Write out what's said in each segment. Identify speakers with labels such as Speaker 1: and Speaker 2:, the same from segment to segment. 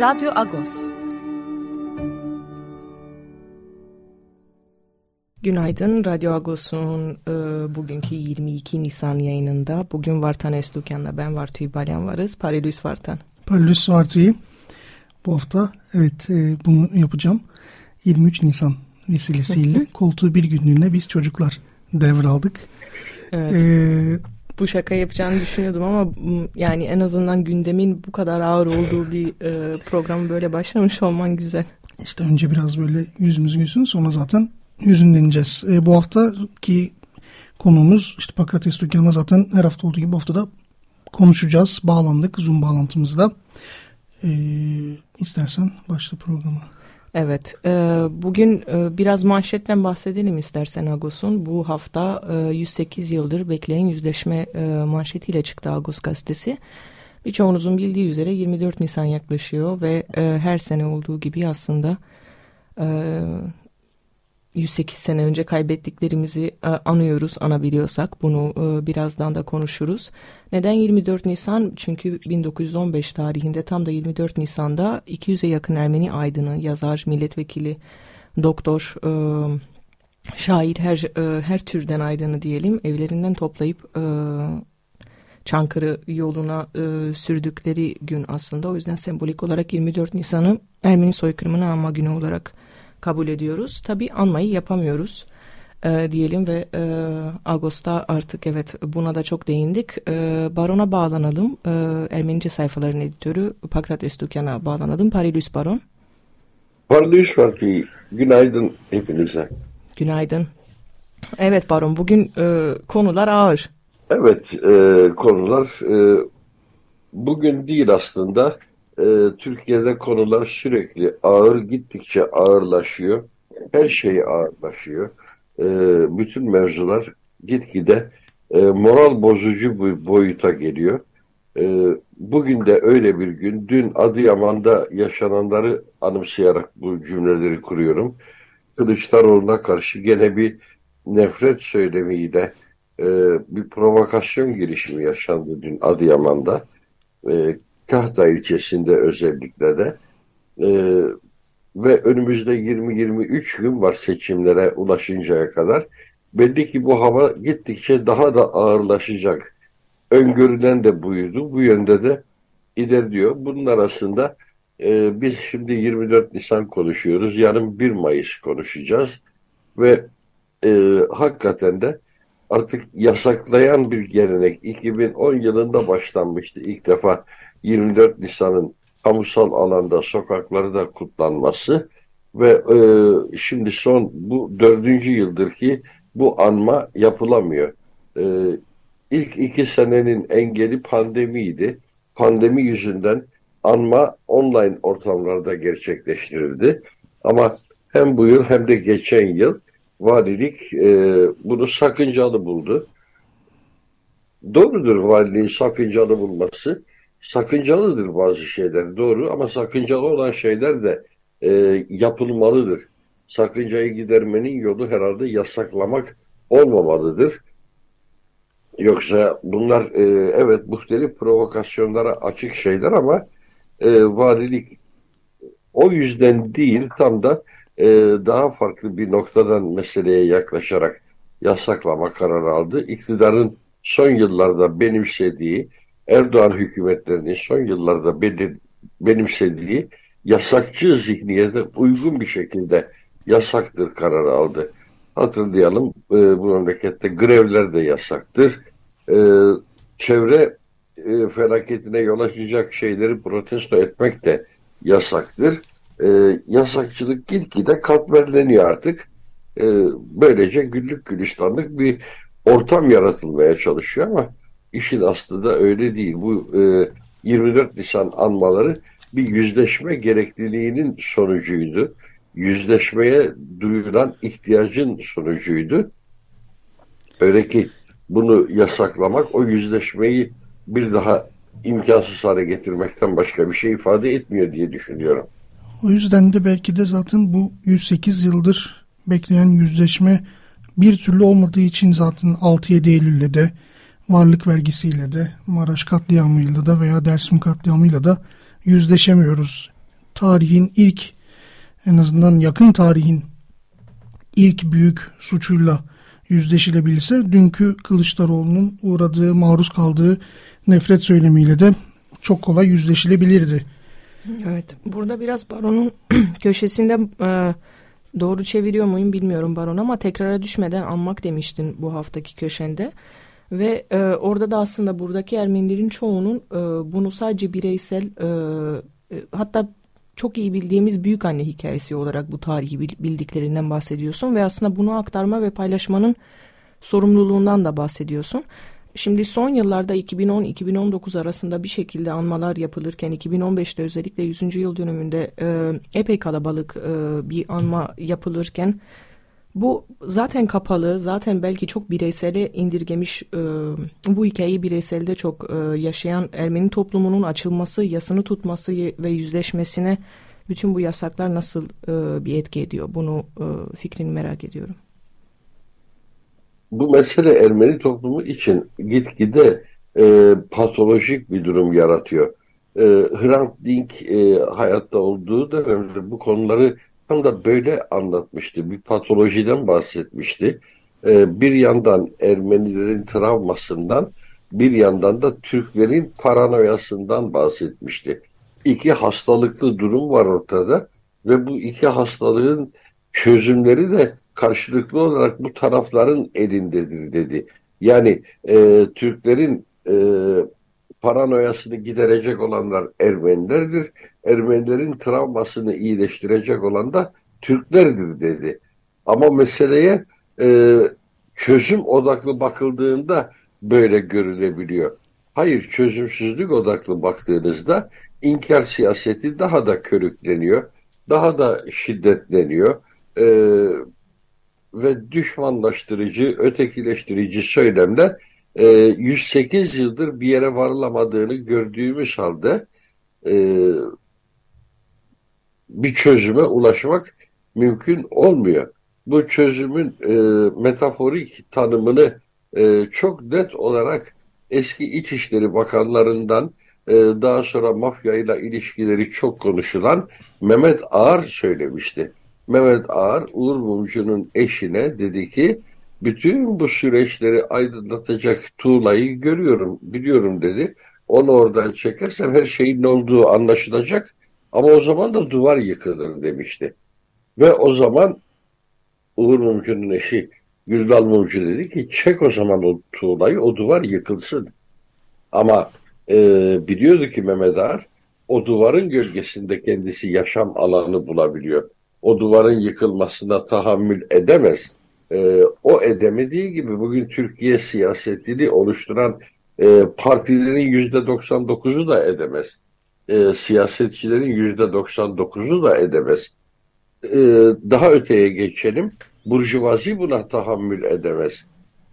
Speaker 1: Radyo Agos.
Speaker 2: Günaydın. Radyo Agos'un e, bugünkü 22 Nisan yayınında. Bugün Vartan Estukyan'la ben Vartu'yu Balyan varız. Parilüs Vartan.
Speaker 3: Parilüs Vartu'yu. Bu hafta evet e, bunu yapacağım. 23 Nisan vesilesiyle koltuğu bir günlüğüne biz çocuklar devraldık.
Speaker 2: Evet. Ee, bu şaka yapacağını düşünüyordum ama yani en azından gündemin bu kadar ağır olduğu bir e, programı böyle başlamış olman güzel.
Speaker 3: İşte önce biraz böyle yüzümüz gülsün sonra zaten hüzünleneceğiz. E, bu haftaki konuğumuz işte Pakrates Dükkanı'na zaten her hafta olduğu gibi bu haftada konuşacağız. Bağlandık Zoom bağlantımızda. E, istersen başla programı.
Speaker 2: Evet, e, bugün e, biraz manşetten bahsedelim istersen Agos'un. Bu hafta 108 e, yıldır bekleyen yüzleşme manşetiyle çıktı Agos gazetesi. Birçoğunuzun bildiği üzere 24 Nisan yaklaşıyor ve her sene olduğu gibi aslında 108 sene önce kaybettiklerimizi e, anıyoruz, anabiliyorsak bunu e, birazdan da konuşuruz. Neden 24 Nisan? Çünkü 1915 tarihinde tam da 24 Nisan'da 200'e yakın Ermeni aydını, yazar, milletvekili, doktor, e, şair her her türden aydını diyelim evlerinden toplayıp Çankırı yoluna sürdükleri gün aslında. O yüzden sembolik olarak 24 Nisan'ı Ermeni soykırımını anma günü olarak kabul ediyoruz. Tabii anmayı yapamıyoruz e, diyelim ve e, Ağustos'ta artık evet buna da çok değindik. E, Baron'a bağlanalım. E, Ermenice sayfaların editörü Pakrates Dukyan'a bağlanalım. Parilüs Baron.
Speaker 4: Parilüs Parti. Günaydın hepinize.
Speaker 2: Günaydın. Evet Baron bugün e, konular ağır.
Speaker 4: Evet e, konular e, bugün değil aslında e, Türkiye'de konular sürekli ağır gittikçe ağırlaşıyor. Her şey ağırlaşıyor. E, bütün mevzular gitgide e, moral bozucu bir boyuta geliyor. E, bugün de öyle bir gün. Dün Adıyaman'da yaşananları anımsayarak bu cümleleri kuruyorum. Kılıçdaroğlu'na karşı gene bir nefret söylemiyle e, bir provokasyon girişimi yaşandı dün Adıyaman'da. E, Kahta ilçesinde özellikle de e, ve önümüzde 20-23 gün var seçimlere ulaşıncaya kadar. Belli ki bu hava gittikçe daha da ağırlaşacak. Öngörülen de buydu. Bu yönde de ilerliyor. Bunun arasında e, biz şimdi 24 Nisan konuşuyoruz. Yarın 1 Mayıs konuşacağız. Ve e, hakikaten de artık yasaklayan bir gelenek 2010 yılında başlanmıştı ilk defa 24 Nisan'ın kamusal alanda sokakları da kutlanması ve e, şimdi son bu dördüncü yıldır ki bu anma yapılamıyor. E, ilk iki senenin engeli pandemiydi. Pandemi yüzünden anma online ortamlarda gerçekleştirildi. Ama hem bu yıl hem de geçen yıl valilik e, bunu sakıncalı buldu. Doğrudur valiliğin sakıncalı bulması sakıncalıdır bazı şeyler doğru ama sakıncalı olan şeyler de e, yapılmalıdır. Sakıncayı gidermenin yolu herhalde yasaklamak olmamalıdır. Yoksa bunlar e, evet muhtelif provokasyonlara açık şeyler ama e, valilik o yüzden değil tam da e, daha farklı bir noktadan meseleye yaklaşarak yasaklama kararı aldı. İktidarın son yıllarda benimsediği Erdoğan hükümetlerinin son yıllarda benimsediği yasakçı zihniyete uygun bir şekilde yasaktır kararı aldı. Hatırlayalım e, bu memlekette grevler de yasaktır. E, çevre e, felaketine yol açacak şeyleri protesto etmek de yasaktır. Yasakçılık gitgide katmerleniyor artık. Böylece güllük gülistanlık bir ortam yaratılmaya çalışıyor ama işin aslı da öyle değil. Bu e, 24 Nisan anmaları bir yüzleşme gerekliliğinin sonucuydu. Yüzleşmeye duyulan ihtiyacın sonucuydu. Öyle ki bunu yasaklamak o yüzleşmeyi bir daha imkansız hale getirmekten başka bir şey ifade etmiyor diye düşünüyorum.
Speaker 3: O yüzden de belki de zaten bu 108 yıldır bekleyen yüzleşme bir türlü olmadığı için zaten 6-7 Eylül'de de varlık vergisiyle de Maraş katliamıyla da veya Dersim katliamıyla da yüzleşemiyoruz. Tarihin ilk en azından yakın tarihin ilk büyük suçuyla yüzleşilebilse dünkü Kılıçdaroğlu'nun uğradığı, maruz kaldığı nefret söylemiyle de çok kolay yüzleşilebilirdi.
Speaker 2: Evet, burada biraz baronun köşesinde e, doğru çeviriyor muyum bilmiyorum baron ama tekrara düşmeden anmak demiştin bu haftaki köşende. Ve e, orada da aslında buradaki Ermenilerin çoğunun e, bunu sadece bireysel e, e, hatta çok iyi bildiğimiz büyük anne hikayesi olarak bu tarihi bildiklerinden bahsediyorsun ve aslında bunu aktarma ve paylaşmanın sorumluluğundan da bahsediyorsun. Şimdi son yıllarda 2010-2019 arasında bir şekilde anmalar yapılırken 2015'te özellikle 100. yıl dönümünde e, epey kalabalık e, bir anma yapılırken bu zaten kapalı, zaten belki çok bireysele indirgemiş e, bu hikayeyi bireyselde çok e, yaşayan Ermeni toplumunun açılması, yasını tutması ve yüzleşmesine bütün bu yasaklar nasıl e, bir etki ediyor? Bunu e, fikrini merak ediyorum.
Speaker 4: Bu mesele Ermeni toplumu için gitgide e, patolojik bir durum yaratıyor. E, Hrant Dink e, hayatta olduğu dönemde bu konuları tam da böyle anlatmıştı. Bir patolojiden bahsetmişti. Ee, bir yandan Ermenilerin travmasından, bir yandan da Türklerin paranoyasından bahsetmişti. İki hastalıklı durum var ortada ve bu iki hastalığın çözümleri de karşılıklı olarak bu tarafların elindedir dedi. Yani e, Türklerin e, paranoyasını giderecek olanlar Ermenilerdir. Ermenilerin travmasını iyileştirecek olan da Türklerdir dedi. Ama meseleye e, çözüm odaklı bakıldığında böyle görülebiliyor. Hayır çözümsüzlük odaklı baktığınızda inkar siyaseti daha da körükleniyor, daha da şiddetleniyor e, ve düşmanlaştırıcı, ötekileştirici söylemler e, ee, 108 yıldır bir yere varılamadığını gördüğümüz halde e, bir çözüme ulaşmak mümkün olmuyor. Bu çözümün e, metaforik tanımını e, çok net olarak eski İçişleri Bakanlarından e, daha sonra mafya ile ilişkileri çok konuşulan Mehmet Ağar söylemişti. Mehmet Ağar Uğur Mumcu'nun eşine dedi ki bütün bu süreçleri aydınlatacak tuğlayı görüyorum, biliyorum dedi. Onu oradan çekersem her şeyin olduğu anlaşılacak ama o zaman da duvar yıkılır demişti. Ve o zaman Uğur Mumcu'nun eşi Güldal Mumcu dedi ki çek o zaman o tuğlayı o duvar yıkılsın. Ama e, biliyordu ki Mehmet Ağar o duvarın gölgesinde kendisi yaşam alanı bulabiliyor. O duvarın yıkılmasına tahammül edemez e, o edemediği gibi bugün Türkiye siyasetini oluşturan e, partilerin yüzde 99'u da edemez. E, siyasetçilerin yüzde 99'u da edemez. E, daha öteye geçelim. Burjuvazi buna tahammül edemez.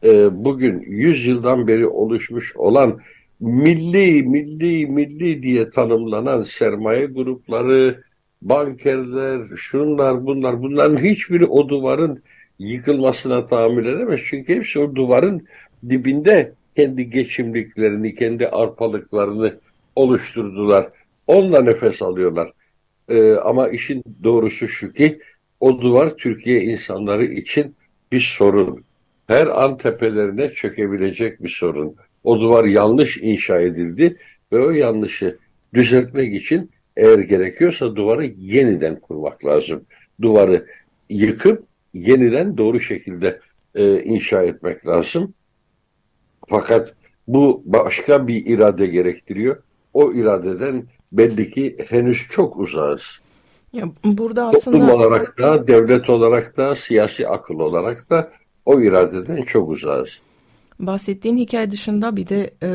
Speaker 4: E, bugün 100 yıldan beri oluşmuş olan milli, milli, milli diye tanımlanan sermaye grupları, bankerler, şunlar, bunlar, bunların hiçbiri o duvarın yıkılmasına tahammül edemez. Çünkü hepsi o duvarın dibinde kendi geçimliklerini, kendi arpalıklarını oluşturdular. Onunla nefes alıyorlar. Ee, ama işin doğrusu şu ki o duvar Türkiye insanları için bir sorun. Her an tepelerine çökebilecek bir sorun. O duvar yanlış inşa edildi ve o yanlışı düzeltmek için eğer gerekiyorsa duvarı yeniden kurmak lazım. Duvarı yıkıp yeniden doğru şekilde e, inşa etmek lazım. Fakat bu başka bir irade gerektiriyor. O iradeden belli ki henüz çok uzağız.
Speaker 2: Ya burada aslında
Speaker 4: toplum olarak da, devlet olarak da, siyasi akıl olarak da o iradeden çok uzağız.
Speaker 2: Bahsettiğin hikaye dışında bir de e,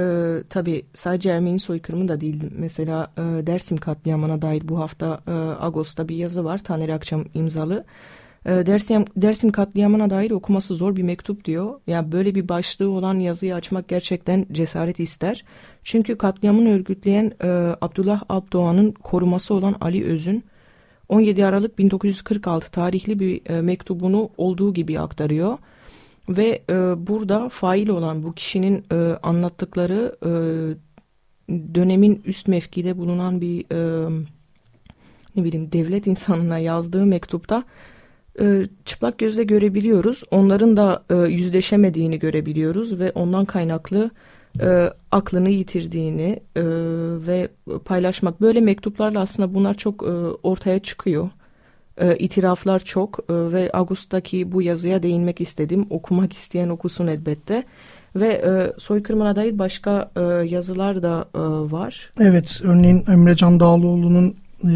Speaker 2: tabii sadece Ermeni soykırımı da değil. Mesela e, Dersim katliamına dair bu hafta e, Ağustos'ta bir yazı var. Taner Akçam imzalı. E, Dersim, Dersim katliamına dair okuması zor bir mektup diyor. Yani böyle bir başlığı olan yazıyı açmak gerçekten cesaret ister. Çünkü katliamını örgütleyen e, Abdullah Abdoğan'ın koruması olan Ali Öz'ün 17 Aralık 1946 tarihli bir e, mektubunu olduğu gibi aktarıyor. Ve e, burada fail olan bu kişinin e, anlattıkları e, dönemin üst mevkide bulunan bir e, ne bileyim devlet insanına yazdığı mektupta e, çıplak gözle görebiliyoruz. Onların da e, yüzleşemediğini görebiliyoruz ve ondan kaynaklı e, aklını yitirdiğini e, ve paylaşmak böyle mektuplarla aslında bunlar çok e, ortaya çıkıyor. E, itiraflar çok e, ve Ağustos'taki bu yazıya değinmek istedim. Okumak isteyen okusun elbette. Ve e, soykırımına dair başka e, yazılar da e, var.
Speaker 3: Evet, örneğin Emre Can Dağlıoğlu'nun e,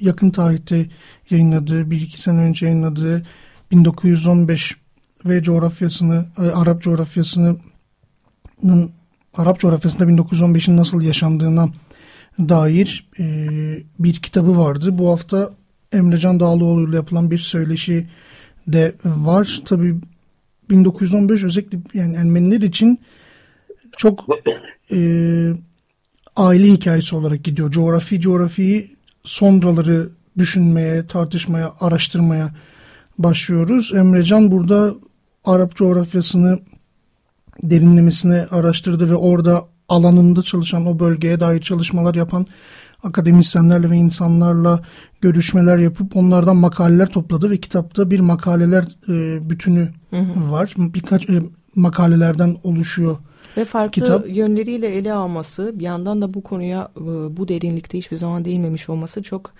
Speaker 3: yakın tarihte yayınladığı, bir iki sene önce yayınladığı 1915 ve coğrafyasını, e, Arap coğrafyasının Arap coğrafyasında 1915'in nasıl yaşandığına dair e, bir kitabı vardı. Bu hafta Emrecan Dağlıoğlu ile yapılan bir söyleşi de var. Tabii 1915 özellikle yani Ermeniler için çok e, aile hikayesi olarak gidiyor. Coğrafi coğrafiyi sonraları düşünmeye, tartışmaya, araştırmaya başlıyoruz. Emrecan burada Arap coğrafyasını derinlemesine araştırdı ve orada alanında çalışan o bölgeye dair çalışmalar yapan akademisyenlerle ve insanlarla görüşmeler yapıp onlardan makaleler topladı ve kitapta bir makaleler e, bütünü hı hı. var. Birkaç e, makalelerden oluşuyor.
Speaker 2: Ve farklı kitap. yönleriyle ele alması bir yandan da bu konuya e, bu derinlikte hiçbir zaman değinmemiş olması çok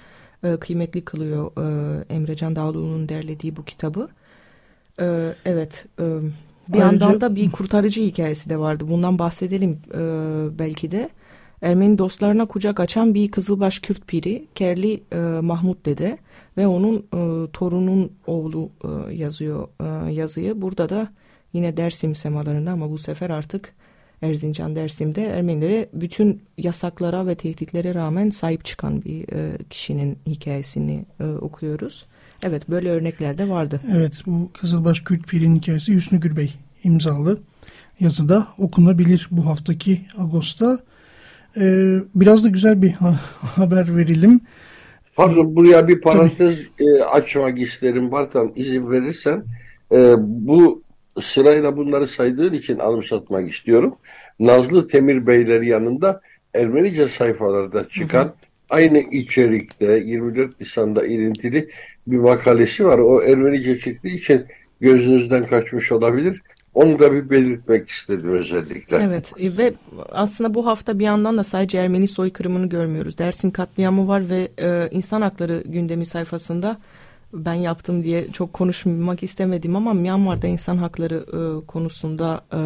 Speaker 2: e, kıymetli kılıyor e, Emrecan Dağlıoğlu'nun derlediği bu kitabı. Evet bir Ayrıca, yandan da bir kurtarıcı hikayesi de vardı. Bundan bahsedelim belki de. Ermeni dostlarına kucak açan bir Kızılbaş Kürt piri Kerli e, Mahmut Dede ve onun e, torunun oğlu e, yazıyor e, yazıyı. Burada da yine Dersim semalarında ama bu sefer artık Erzincan Dersim'de Ermenilere bütün yasaklara ve tehditlere rağmen sahip çıkan bir e, kişinin hikayesini e, okuyoruz. Evet böyle örnekler de vardı.
Speaker 3: Evet bu Kızılbaş Kürt Pir'in hikayesi Hüsnü Gürbey imzalı yazıda okunabilir bu haftaki Ağustos'ta. Ee, biraz da güzel bir ha haber verelim.
Speaker 4: Pardon buraya bir parantez e, açmak isterim Bartan izin verirsen. E, bu sırayla bunları saydığın için anımsatmak istiyorum. Nazlı Temir Beyleri yanında Ermenice sayfalarda çıkan hı hı. aynı içerikte 24 Nisan'da ilintili bir makalesi var. O Ermenice çıktığı için gözünüzden kaçmış olabilir. Onu da bir belirtmek istedim özellikle.
Speaker 2: Evet ve aslında bu hafta bir yandan da sadece Ermeni soykırımını görmüyoruz. Dersim katliamı var ve e, insan hakları gündemi sayfasında ben yaptım diye çok konuşmak istemedim ama Myanmar'da insan hakları e, konusunda e,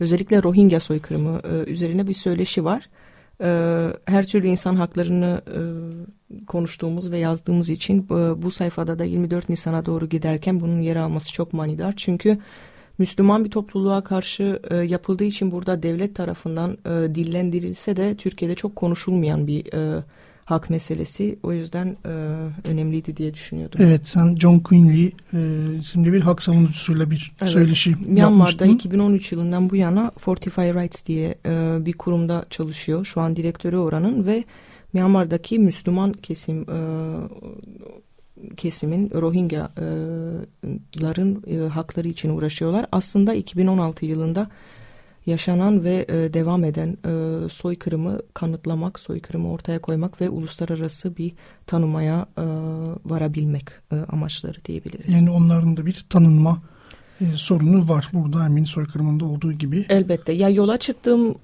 Speaker 2: özellikle Rohingya soykırımı e, üzerine bir söyleşi var. E, her türlü insan haklarını e, konuştuğumuz ve yazdığımız için e, bu sayfada da 24 Nisan'a doğru giderken bunun yer alması çok manidar. Çünkü Müslüman bir topluluğa karşı e, yapıldığı için burada devlet tarafından e, dillendirilse de Türkiye'de çok konuşulmayan bir e, hak meselesi. O yüzden e, önemliydi diye düşünüyordum.
Speaker 3: Evet sen John Quinley e, isimli bir hak savunucusuyla bir evet, söyleşi
Speaker 2: Myanmar'da 2013 yılından bu yana Fortify Rights diye e, bir kurumda çalışıyor. Şu an direktörü oranın ve Myanmar'daki Müslüman kesim e, kesimin Rohingya'ların e, hakları için uğraşıyorlar. Aslında 2016 yılında yaşanan ve e, devam eden e, soykırımı kanıtlamak, soykırımı ortaya koymak ve uluslararası bir tanımaya e, varabilmek e, amaçları diyebiliriz.
Speaker 3: Yani onların da bir tanınma e, sorunu var burada Ermeni soykırımında olduğu gibi.
Speaker 2: Elbette. Ya yola çıktığım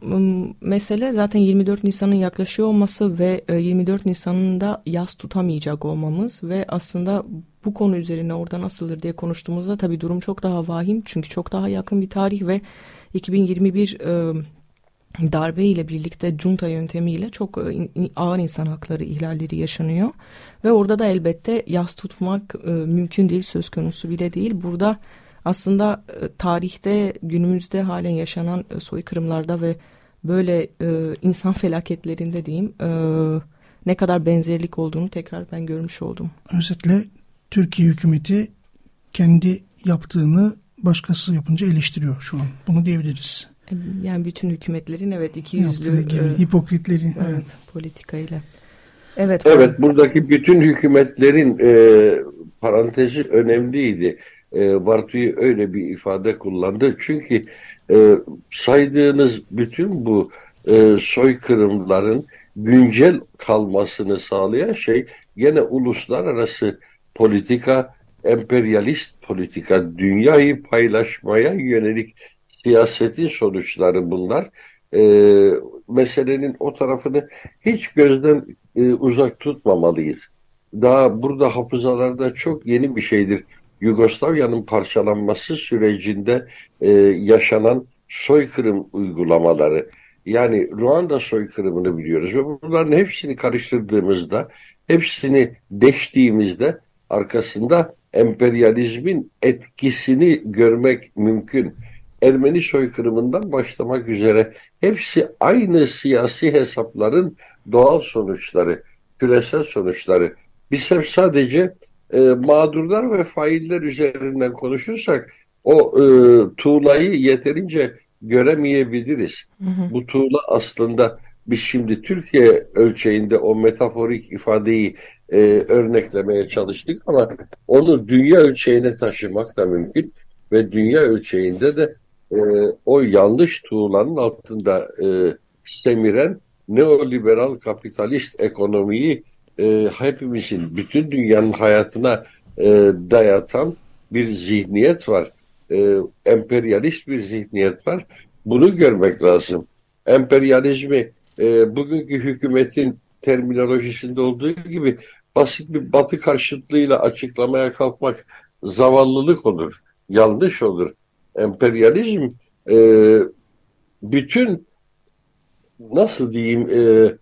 Speaker 2: mesele zaten 24 Nisan'ın yaklaşıyor olması ve 24 e, Nisan'ın da yaz tutamayacak olmamız ve aslında bu konu üzerine orada nasıldır diye konuştuğumuzda tabii durum çok daha vahim çünkü çok daha yakın bir tarih ve 2021 e, darbe ile birlikte junta yöntemiyle çok e, ağır insan hakları ihlalleri yaşanıyor ve orada da elbette yaz tutmak e, mümkün değil söz konusu bile değil. Burada aslında tarihte günümüzde halen yaşanan soykırımlarda ve böyle insan felaketlerinde diyeyim ne kadar benzerlik olduğunu tekrar ben görmüş oldum.
Speaker 3: Özetle Türkiye hükümeti kendi yaptığını başkası yapınca eleştiriyor şu an. Bunu diyebiliriz.
Speaker 2: Yani bütün hükümetlerin evet iki yüzlü
Speaker 3: gibi,
Speaker 2: e,
Speaker 3: hipokritleri.
Speaker 2: evet,
Speaker 3: Evet.
Speaker 2: politikayla. Evet.
Speaker 4: Evet buradaki bütün hükümetlerin e, parantezi önemliydi. E, Vartu'yu öyle bir ifade kullandı. Çünkü e, saydığınız bütün bu e, soykırımların güncel kalmasını sağlayan şey gene uluslararası politika, emperyalist politika, dünyayı paylaşmaya yönelik siyasetin sonuçları bunlar. E, meselenin o tarafını hiç gözden e, uzak tutmamalıyız. Daha burada hafızalarda çok yeni bir şeydir. Yugoslavya'nın parçalanması sürecinde e, yaşanan soykırım uygulamaları. Yani Ruanda soykırımını biliyoruz ve bunların hepsini karıştırdığımızda, hepsini deştiğimizde arkasında emperyalizmin etkisini görmek mümkün. Ermeni soykırımından başlamak üzere hepsi aynı siyasi hesapların doğal sonuçları, küresel sonuçları. Biz hep sadece e, mağdurlar ve failler üzerinden konuşursak o e, tuğlayı yeterince göremeyebiliriz.
Speaker 2: Hı hı.
Speaker 4: Bu tuğla aslında biz şimdi Türkiye ölçeğinde o metaforik ifadeyi e, örneklemeye çalıştık ama onu dünya ölçeğine taşımak da mümkün ve dünya ölçeğinde de e, o yanlış tuğlanın altında e, semiren neoliberal kapitalist ekonomiyi e, hepimizin, bütün dünyanın hayatına e, dayatan bir zihniyet var. E, emperyalist bir zihniyet var. Bunu görmek lazım. Emperyalizmi e, bugünkü hükümetin terminolojisinde olduğu gibi basit bir batı karşıtlığıyla açıklamaya kalkmak zavallılık olur, yanlış olur. Emperyalizm e, bütün nasıl diyeyim e,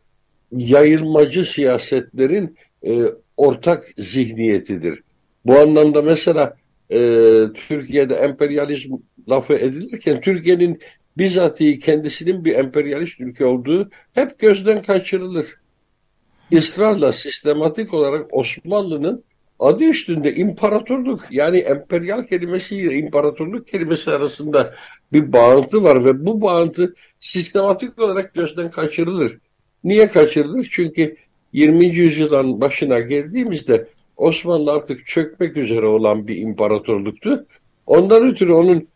Speaker 4: yayılmacı siyasetlerin e, ortak zihniyetidir. Bu anlamda mesela e, Türkiye'de emperyalizm lafı edilirken Türkiye'nin bizatihi kendisinin bir emperyalist ülke olduğu hep gözden kaçırılır. İsrarla sistematik olarak Osmanlı'nın adı üstünde imparatorluk yani emperyal kelimesiyle imparatorluk kelimesi arasında bir bağıntı var ve bu bağıntı sistematik olarak gözden kaçırılır. Niye kaçırılır? Çünkü 20. yüzyılın başına geldiğimizde Osmanlı artık çökmek üzere olan bir imparatorluktu. Ondan ötürü onun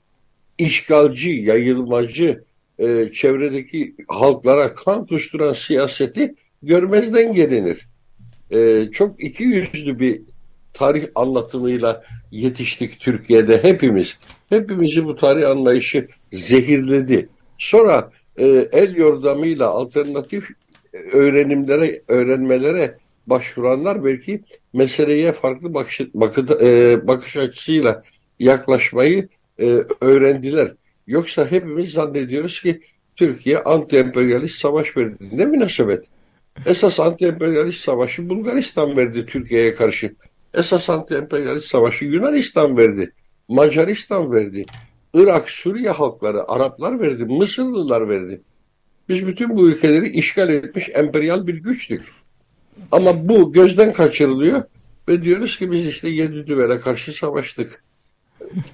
Speaker 4: işgalci, yayılmacı, e, çevredeki halklara kan kusturan siyaseti görmezden gelinir. E, çok iki yüzlü bir tarih anlatımıyla yetiştik Türkiye'de hepimiz. Hepimizi bu tarih anlayışı zehirledi. Sonra e, el yordamıyla alternatif öğrenimlere, öğrenmelere başvuranlar belki meseleye farklı bakış, bakı, e, bakış açısıyla yaklaşmayı e, öğrendiler. Yoksa hepimiz zannediyoruz ki Türkiye anti-emperyalist savaş verdi. Ne münasebet? Esas anti-emperyalist savaşı Bulgaristan verdi Türkiye'ye karşı. Esas anti-emperyalist savaşı Yunanistan verdi. Macaristan verdi. Irak, Suriye halkları, Araplar verdi. Mısırlılar verdi. Biz bütün bu ülkeleri işgal etmiş emperyal bir güçtük. Ama bu gözden kaçırılıyor ve diyoruz ki biz işte yedi düvele karşı savaştık.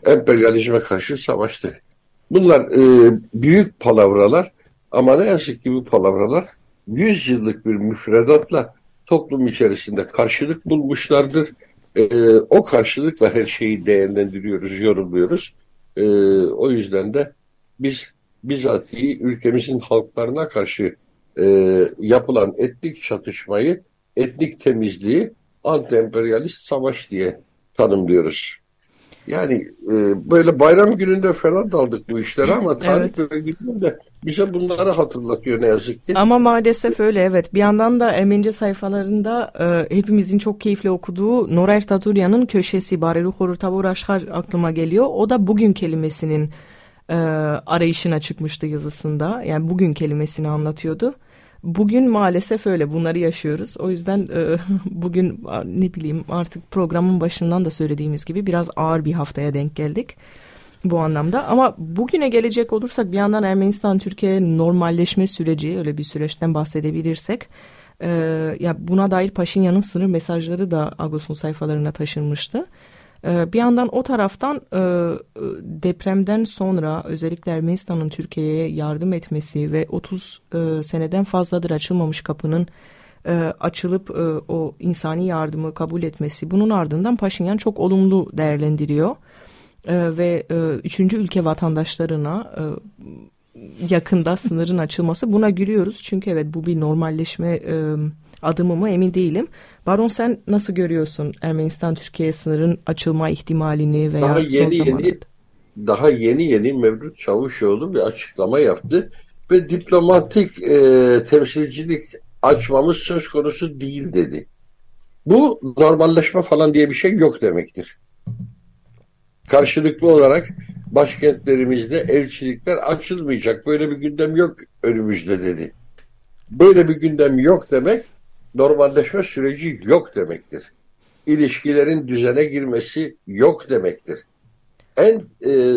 Speaker 4: Emperyalizme karşı savaştık. Bunlar e, büyük palavralar ama ne yazık ki bu palavralar 100 yıllık bir müfredatla toplum içerisinde karşılık bulmuşlardır. E, o karşılıkla her şeyi değerlendiriyoruz, yorumluyoruz. E, o yüzden de biz bizatihi ülkemizin halklarına karşı e, yapılan etnik çatışmayı, etnik temizliği anti-emperyalist savaş diye tanımlıyoruz. Yani e, böyle bayram gününde falan daldık bu işlere ama tarih
Speaker 2: Evet.
Speaker 4: bölümünde bize bunları hatırlatıyor ne yazık ki.
Speaker 2: Ama maalesef öyle evet. Bir yandan da Ermenice sayfalarında e, hepimizin çok keyifle okuduğu Norer Taturyan'ın köşesi Barelu Horutavur Aşkar aklıma geliyor. O da bugün kelimesinin e, arayışına çıkmıştı yazısında. Yani bugün kelimesini anlatıyordu. Bugün maalesef öyle bunları yaşıyoruz. O yüzden e, bugün ne bileyim artık programın başından da söylediğimiz gibi biraz ağır bir haftaya denk geldik. bu anlamda. Ama bugüne gelecek olursak bir yandan Ermenistan-Türkiye normalleşme süreci öyle bir süreçten bahsedebilirsek e, ya buna dair Paşinyan'ın sınır mesajları da Agos'un sayfalarına taşınmıştı. E, bir yandan o taraftan e, depremden sonra özellikle Ermenistan'ın Türkiye'ye yardım etmesi ve 30 e, seneden fazladır açılmamış kapının e, açılıp e, o insani yardımı kabul etmesi bunun ardından Paşinyan çok olumlu değerlendiriyor e, ve e, üçüncü ülke vatandaşlarına e, yakında sınırın açılması buna gülüyoruz çünkü evet bu bir normalleşme e, adımı mı emin değilim. Baron sen nasıl görüyorsun Ermenistan Türkiye sınırın açılma ihtimalini veya
Speaker 4: daha yeni
Speaker 2: son
Speaker 4: yeni daha yeni yeni Mevlüt Çavuşoğlu bir açıklama yaptı ve diplomatik e, temsilcilik açmamız söz konusu değil dedi. Bu normalleşme falan diye bir şey yok demektir. Karşılıklı olarak başkentlerimizde elçilikler açılmayacak. Böyle bir gündem yok önümüzde dedi. Böyle bir gündem yok demek normalleşme süreci yok demektir. İlişkilerin düzene girmesi yok demektir. En e,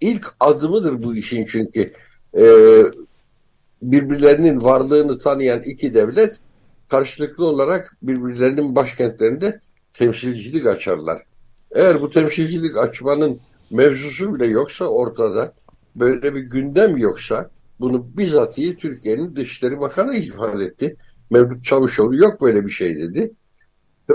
Speaker 4: ilk adımıdır bu işin çünkü e, birbirlerinin varlığını tanıyan iki devlet karşılıklı olarak birbirlerinin başkentlerinde temsilcilik açarlar. Eğer bu temsilcilik açmanın mevzusu bile yoksa ortada, böyle bir gündem yoksa bunu bizatihi Türkiye'nin Dışişleri Bakanı ifade etti. Mevlüt Çavuşoğlu yok böyle bir şey dedi.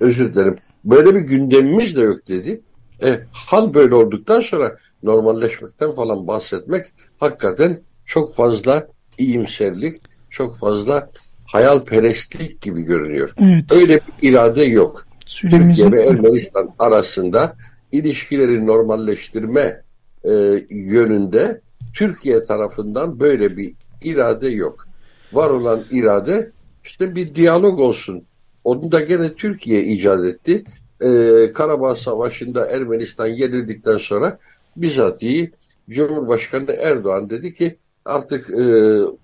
Speaker 4: Özür dilerim. Böyle bir gündemimiz de yok dedi. E, hal böyle olduktan sonra normalleşmekten falan bahsetmek hakikaten çok fazla iyimserlik, çok fazla hayalperestlik gibi görünüyor. Evet. Öyle bir irade yok. Süremizin... Türkiye ve Ermenistan arasında ilişkileri normalleştirme e, yönünde Türkiye tarafından böyle bir irade yok. Var olan irade işte bir diyalog olsun. Onu da gene Türkiye icat etti e, Karabağ Savaşı'nda Ermenistan yenildikten sonra bizatihi Cumhurbaşkanı Erdoğan dedi ki artık e,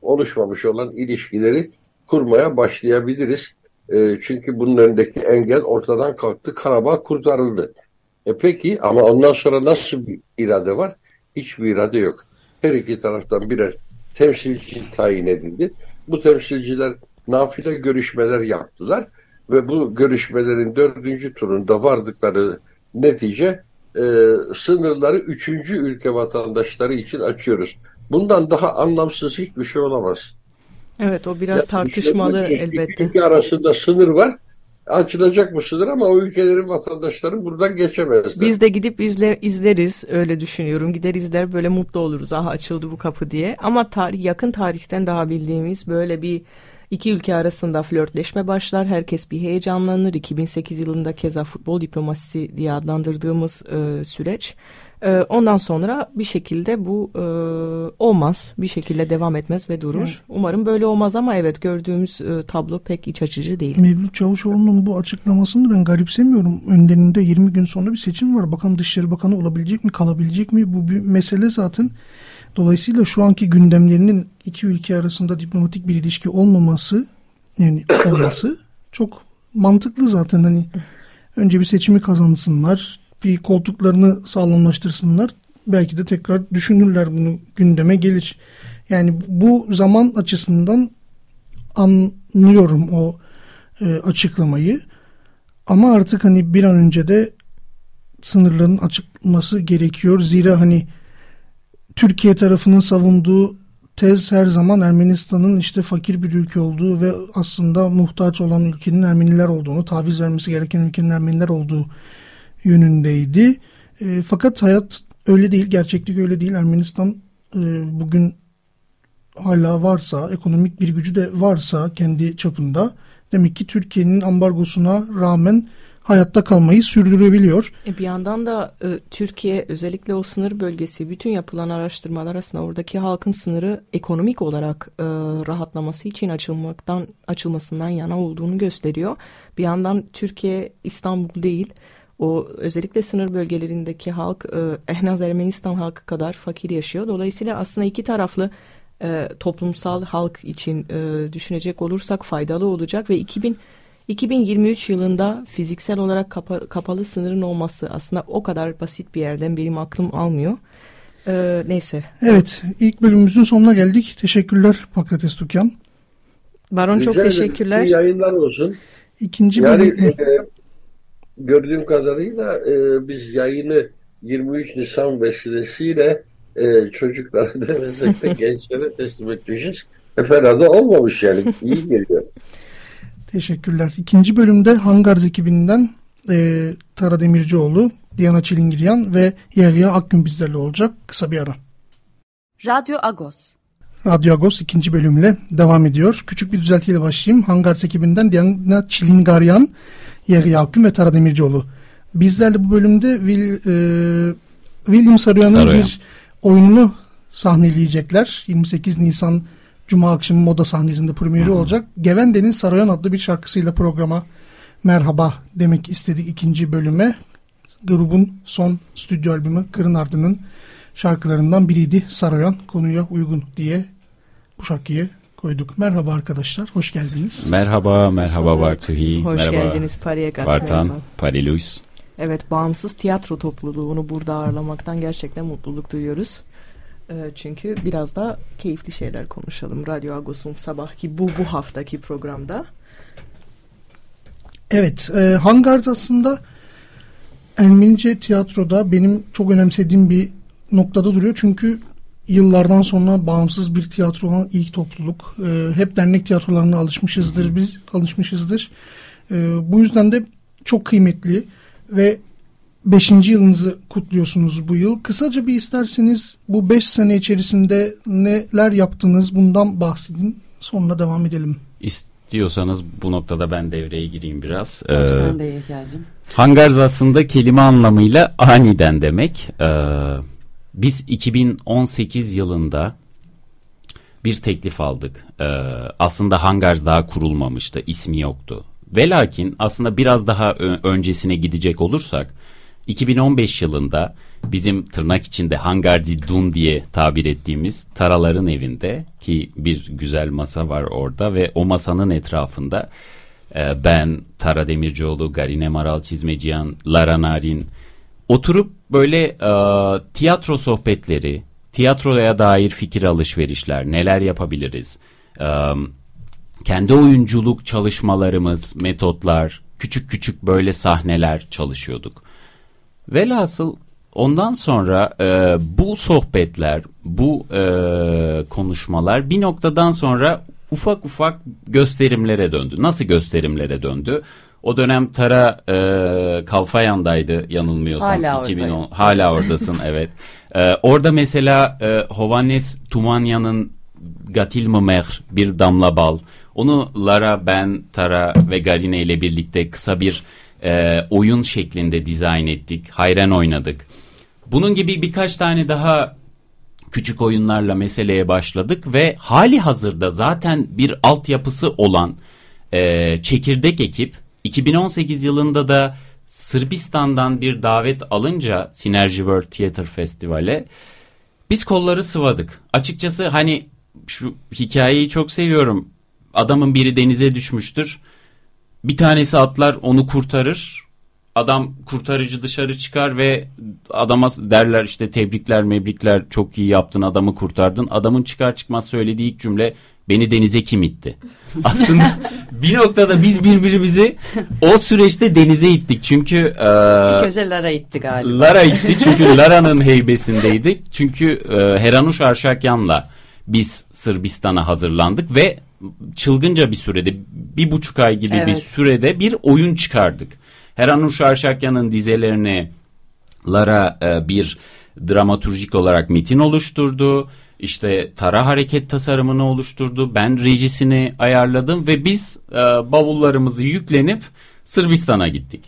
Speaker 4: oluşmamış olan ilişkileri kurmaya başlayabiliriz. E, çünkü bunun önündeki engel ortadan kalktı. Karabağ kurtarıldı. E peki ama ondan sonra nasıl bir irade var? Hiçbir irade yok. Her iki taraftan birer temsilci tayin edildi. Bu temsilciler nafile görüşmeler yaptılar ve bu görüşmelerin dördüncü turunda vardıkları netice e, sınırları üçüncü ülke vatandaşları için açıyoruz. Bundan daha anlamsız hiçbir şey olamaz.
Speaker 2: Evet o biraz ya, tartışmalı işte, elbette.
Speaker 4: Ülke arasında sınır var. Açılacak sınır ama o ülkelerin vatandaşları buradan geçemezler.
Speaker 2: Biz de gidip izle, izleriz öyle düşünüyorum. Gider izler böyle mutlu oluruz. Aha açıldı bu kapı diye. Ama tarih yakın tarihten daha bildiğimiz böyle bir İki ülke arasında flörtleşme başlar, herkes bir heyecanlanır. 2008 yılında keza futbol diplomasisi diye adlandırdığımız e, süreç. E, ondan sonra bir şekilde bu e, olmaz, bir şekilde devam etmez ve durur. Evet. Umarım böyle olmaz ama evet gördüğümüz e, tablo pek iç açıcı değil.
Speaker 3: Mevlüt Çavuşoğlu'nun bu açıklamasını ben garipsemiyorum. Önlerinde 20 gün sonra bir seçim var. Bakalım Dışişleri Bakanı olabilecek mi, kalabilecek mi? Bu bir mesele zaten. Dolayısıyla şu anki gündemlerinin iki ülke arasında diplomatik bir ilişki olmaması yani olması çok mantıklı zaten hani önce bir seçimi kazansınlar bir koltuklarını sağlamlaştırsınlar belki de tekrar düşünürler bunu gündeme gelir. Yani bu zaman açısından anlıyorum o e, açıklamayı ama artık hani bir an önce de sınırların açılması gerekiyor. Zira hani Türkiye tarafının savunduğu tez her zaman Ermenistan'ın işte fakir bir ülke olduğu ve aslında muhtaç olan ülkenin Ermeniler olduğunu, taviz vermesi gereken ülkenin Ermeniler olduğu yönündeydi. E, fakat hayat öyle değil, gerçeklik öyle değil. Ermenistan e, bugün hala varsa, ekonomik bir gücü de varsa kendi çapında demek ki Türkiye'nin ambargosuna rağmen hayatta kalmayı sürdürebiliyor.
Speaker 2: E bir yandan da e, Türkiye özellikle o sınır bölgesi bütün yapılan araştırmalar arasında oradaki halkın sınırı ekonomik olarak e, rahatlaması için açılmaktan açılmasından yana olduğunu gösteriyor. Bir yandan Türkiye İstanbul değil o özellikle sınır bölgelerindeki halk e, en Ermenistan halkı kadar fakir yaşıyor. Dolayısıyla aslında iki taraflı e, toplumsal halk için e, düşünecek olursak faydalı olacak ve 2000 2023 yılında fiziksel olarak kapa, kapalı sınırın olması aslında o kadar basit bir yerden benim aklım almıyor. Ee, neyse.
Speaker 3: Evet ilk bölümümüzün sonuna geldik. Teşekkürler Pakrates Tukyan.
Speaker 2: Baron çok teşekkürler.
Speaker 4: İyi yayınlar olsun.
Speaker 3: İkinci
Speaker 4: yani,
Speaker 3: bölüm...
Speaker 4: E, gördüğüm kadarıyla e, biz yayını 23 Nisan vesilesiyle e, çocuklara demesek de gençlere teslim etmişiz. E, fena da olmamış yani. İyi geliyor.
Speaker 3: Teşekkürler. İkinci bölümde Hangars ekibinden e, Tara Demircioğlu, Diana Çilingiryan ve Yahya Akgün bizlerle olacak. Kısa bir ara.
Speaker 1: Radyo Agos.
Speaker 3: Radyo Agos ikinci bölümle devam ediyor. Küçük bir düzeltiyle başlayayım. Hangars ekibinden Diana Çilingaryan, Yahya Akgün ve Tara Demircioğlu. Bizlerle bu bölümde Will, e, William Saruyan'ın
Speaker 5: Saruyan.
Speaker 3: bir oyununu sahneleyecekler. 28 Nisan Cuma akşamı moda sahnesinde premieri olacak. Gevende'nin Saruyan adlı bir şarkısıyla programa merhaba demek istedik ikinci bölüme. Grubun son stüdyo albümü Kırın Ardı'nın şarkılarından biriydi. Saruyan konuya uygun diye bu şarkıyı koyduk. Merhaba arkadaşlar, hoş geldiniz.
Speaker 5: Merhaba, merhaba Bartuhi.
Speaker 2: Hoş
Speaker 5: merhaba
Speaker 2: geldiniz Pariyegat.
Speaker 5: Bartan. Parilus.
Speaker 2: Evet, bağımsız tiyatro topluluğunu burada ağırlamaktan gerçekten mutluluk duyuyoruz. Ee, çünkü biraz da keyifli şeyler konuşalım. Radyo Agos'un sabahki bu bu haftaki programda.
Speaker 3: Evet, e, Hangars aslında Ermenice tiyatroda benim çok önemsediğim bir noktada duruyor. Çünkü yıllardan sonra bağımsız bir tiyatro olan ilk topluluk. E, hep dernek tiyatrolarına alışmışızdır biz, alışmışızdır. E, bu yüzden de çok kıymetli ve 5. yılınızı kutluyorsunuz bu yıl. Kısaca bir isterseniz bu 5 sene içerisinde neler yaptınız bundan bahsedin. Sonra devam edelim.
Speaker 5: İstiyorsanız bu noktada ben devreye gireyim biraz.
Speaker 6: Tabii
Speaker 5: Ee,
Speaker 6: sen de Yehya'cığım.
Speaker 5: Hangars aslında kelime anlamıyla aniden demek. Ee, biz 2018 yılında bir teklif aldık. Ee, aslında Hangars daha kurulmamıştı, ismi yoktu. Ve lakin aslında biraz daha öncesine gidecek olursak 2015 yılında bizim tırnak içinde Hangardi Dun diye tabir ettiğimiz Taraların evinde ki bir güzel masa var orada ve o masanın etrafında e, ben Tara Demircioğlu, Garine Maral Çizmeciyan, Lara Narin oturup böyle e, tiyatro sohbetleri, tiyatroya dair fikir alışverişler, neler yapabiliriz, e, kendi oyunculuk çalışmalarımız, metotlar, küçük küçük böyle sahneler çalışıyorduk. Velhasıl ondan sonra e, bu sohbetler, bu e, konuşmalar bir noktadan sonra ufak ufak gösterimlere döndü. Nasıl gösterimlere döndü? O dönem Tara e, Kalfayan'daydı yanılmıyorsam.
Speaker 6: Hala oradayım.
Speaker 5: 2010 hala oradasın evet. E, orada mesela e, Hovannes Tumanya'nın Gatil Mımer bir damla bal. Onu Lara, ben, Tara ve Garine ile birlikte kısa bir e, oyun şeklinde dizayn ettik. Hayran oynadık. Bunun gibi birkaç tane daha küçük oyunlarla meseleye başladık ve hali hazırda zaten bir altyapısı olan e, çekirdek ekip 2018 yılında da Sırbistan'dan bir davet alınca Synergy World Theater Festival'e biz kolları sıvadık. Açıkçası hani şu hikayeyi çok seviyorum. Adamın biri denize düşmüştür. Bir tanesi atlar onu kurtarır. Adam kurtarıcı dışarı çıkar ve adama derler işte tebrikler mebrikler çok iyi yaptın adamı kurtardın. Adamın çıkar çıkmaz söylediği ilk cümle beni denize kim itti? Aslında bir noktada biz birbirimizi o süreçte denize ittik. Çünkü e,
Speaker 6: İlk önce Lara itti galiba.
Speaker 5: Lara itti çünkü Lara'nın heybesindeydik. Çünkü e, Heranuş Arşakyan'la biz Sırbistan'a hazırlandık ve çılgınca bir sürede bir buçuk ay gibi bir
Speaker 6: Evet.
Speaker 5: sürede bir oyun çıkardık. Heranuş Arşakyan'ın dizelerine Lara e, bir dramaturjik olarak metin oluşturdu. İşte Tara hareket tasarımını oluşturdu. Ben rejisini ayarladım ve biz e, bavullarımızı yüklenip Sırbistan'a gittik.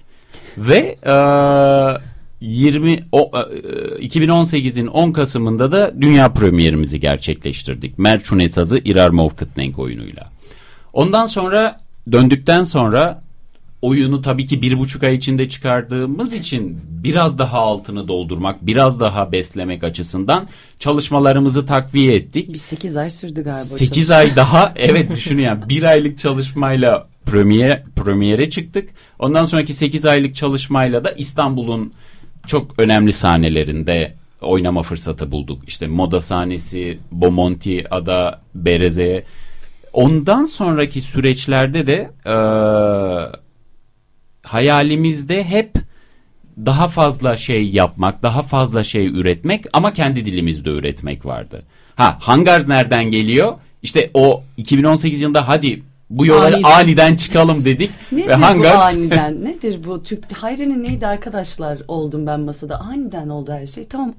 Speaker 5: Ve e, 20 o, e, 2018'in 10 Kasım'ında da dünya premierimizi gerçekleştirdik. Merçunet Sazı İrarmov Kıtnenk oyunuyla. Ondan sonra döndükten sonra oyunu tabii ki bir buçuk ay içinde çıkardığımız için biraz daha altını doldurmak, biraz daha beslemek açısından çalışmalarımızı takviye ettik.
Speaker 6: Bir 8 ay sürdü galiba. o
Speaker 5: 8
Speaker 6: çalışma.
Speaker 5: ay daha evet düşünün yani bir aylık çalışmayla premier, premiere çıktık. Ondan sonraki 8 aylık çalışmayla da İstanbul'un çok önemli sahnelerinde oynama fırsatı bulduk. İşte Moda sahnesi, Bomonti, Ada, Bereze'ye. Ondan sonraki süreçlerde de e, hayalimizde hep daha fazla şey yapmak, daha fazla şey üretmek ama kendi dilimizde üretmek vardı. Ha Hangars nereden geliyor? İşte o 2018 yılında hadi bu yola aniden, aniden çıkalım dedik.
Speaker 6: Nedir ve Hangars... bu aniden? Nedir bu? Türk Hayri'nin neydi arkadaşlar oldum ben masada. Aniden oldu her şey. Tamam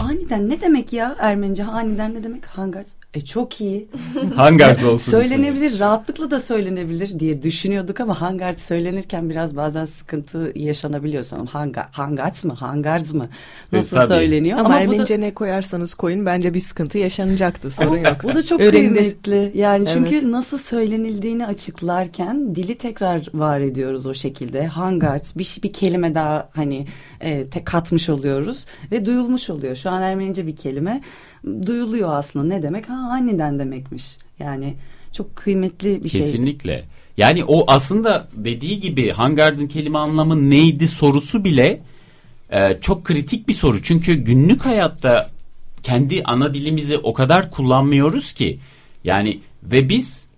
Speaker 6: Aniden ne demek ya Ermenice aniden ne demek? Hangars. E çok iyi.
Speaker 5: Hangars olsun.
Speaker 6: Söylenebilir rahatlıkla da söylenebilir diye düşünüyorduk ama Hangars söylenirken biraz bazen sıkıntı yaşanabiliyor sanırım. Hanga, hangars mı? Hangars mı? E, Nasıl e, söyleniyor?
Speaker 2: Ama, ama Ermenice da... ne koyarsanız koyun bence bir sıkıntı yaşanacaktı sorun yok.
Speaker 6: Bu da çok kıymetli. Yani çünkü evet. nasıl söylenildiğini açıklarken dili tekrar var ediyoruz o şekilde. Hangars bir, bir kelime daha hani e, te, katmış oluyoruz ve duyulmuş oluyor. Şu an Ermenice bir kelime duyuluyor aslında. Ne demek? Ha aniden demekmiş. Yani çok kıymetli bir
Speaker 5: şey. Kesinlikle. Yani o aslında dediği gibi Hangard'ın kelime anlamı neydi sorusu bile e, çok kritik bir soru. Çünkü günlük hayatta kendi ana dilimizi o kadar kullanmıyoruz ki. Yani ve biz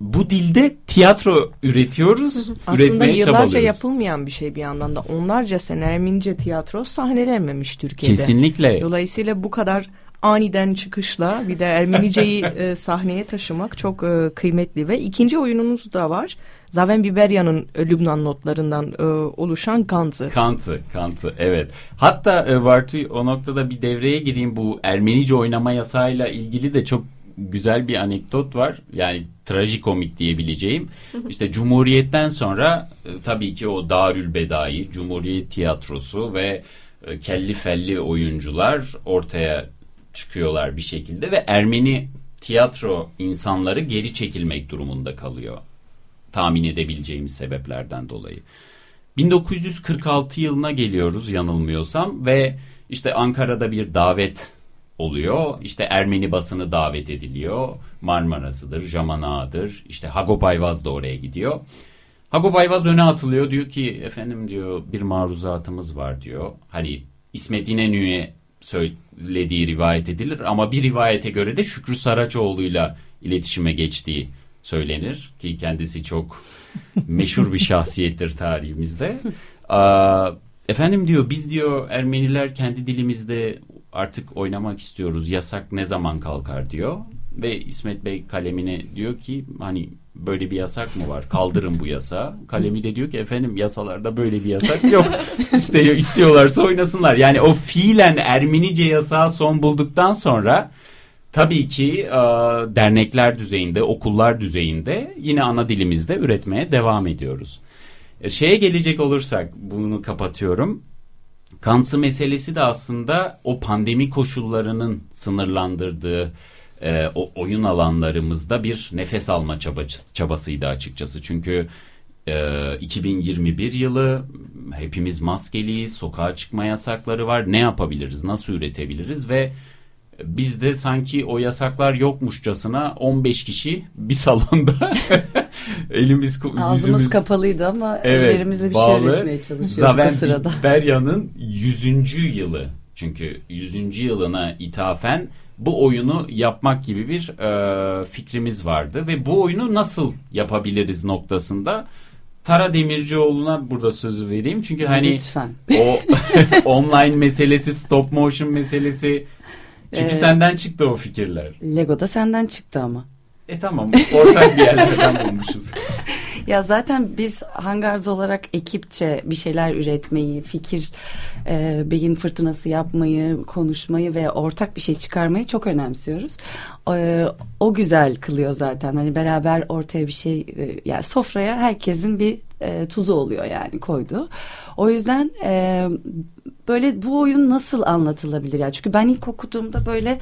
Speaker 5: bu dilde tiyatro üretiyoruz.
Speaker 2: Aslında yıllarca yapılmayan bir şey bir yandan da. Onlarca sene Ermenice tiyatro sahnelenmemiş Türkiye'de.
Speaker 5: Kesinlikle.
Speaker 2: Dolayısıyla bu kadar aniden çıkışla bir de Ermeniceyi e, sahneye taşımak çok e, kıymetli ve ikinci oyununuz da var. Zaven Biberya'nın e, Lübnan notlarından e, oluşan Kant'ı.
Speaker 5: Kant'ı, Kant'ı evet. Hatta e, Vartu o noktada bir devreye gireyim bu Ermenice oynama yasayla ilgili de çok güzel bir anekdot var. Yani trajikomik diyebileceğim. İşte Cumhuriyet'ten sonra e, tabii ki o Darül Bedai, Cumhuriyet Tiyatrosu ve e, kelli felli oyuncular ortaya çıkıyorlar bir şekilde ve Ermeni tiyatro insanları geri çekilmek durumunda kalıyor. Tahmin edebileceğimiz sebeplerden dolayı. 1946 yılına geliyoruz yanılmıyorsam ve işte Ankara'da bir davet oluyor. İşte Ermeni basını davet ediliyor. Marmara'sıdır, Jamana'dır. İşte Hagop Ayvaz da oraya gidiyor. Hagop Ayvaz öne atılıyor. Diyor ki efendim diyor bir maruzatımız var diyor. Hani İsmet İnönü'ye söylediği rivayet edilir ama bir rivayete göre de Şükrü Saraçoğlu'yla iletişime geçtiği söylenir ki kendisi çok meşhur bir şahsiyettir tarihimizde. Aa, efendim diyor biz diyor Ermeniler kendi dilimizde artık oynamak istiyoruz yasak ne zaman kalkar diyor ve İsmet Bey kalemine diyor ki hani böyle bir yasak mı var? Kaldırın bu yasağı. Kalemi de diyor ki efendim yasalarda böyle bir yasak yok. İstiyor, istiyorlarsa oynasınlar. Yani o fiilen Ermenice yasağı son bulduktan sonra tabii ki e, dernekler düzeyinde, okullar düzeyinde yine ana dilimizde üretmeye devam ediyoruz. E, şeye gelecek olursak bunu kapatıyorum. Kansı meselesi de aslında o pandemi koşullarının sınırlandırdığı e, o oyun alanlarımızda bir nefes alma çaba, çabasıydı açıkçası. Çünkü e, 2021 yılı hepimiz maskeliyiz, sokağa çıkma yasakları var. Ne yapabiliriz, nasıl üretebiliriz ve bizde sanki o yasaklar yokmuşçasına 15 kişi bir salonda elimiz
Speaker 6: Ağzımız yüzümüz kapalıydı ama evet, ellerimizle bir bağlı. şey üretmeye çalışıyorduk Zaven sırada.
Speaker 5: Berya'nın 100. yılı çünkü 100. yılına ithafen bu oyunu yapmak gibi bir e, fikrimiz vardı ve bu oyunu nasıl yapabiliriz noktasında Tara Demircioğlu'na burada sözü vereyim çünkü hani
Speaker 6: Lütfen.
Speaker 5: o online meselesi, stop motion meselesi çünkü ee, senden çıktı o fikirler.
Speaker 6: Lego da senden çıktı ama.
Speaker 5: E tamam ortak bir yerlerden bulmuşuz.
Speaker 6: ya zaten biz Hangarz olarak ekipçe bir şeyler üretmeyi, fikir, e, beyin fırtınası yapmayı, konuşmayı ve ortak bir şey çıkarmayı çok önemsiyoruz. E, o güzel kılıyor zaten. Hani beraber ortaya bir şey, e, yani sofraya herkesin bir e, tuzu oluyor yani koydu. O yüzden e, böyle bu oyun nasıl anlatılabilir ya? Çünkü ben ilk okuduğumda böyle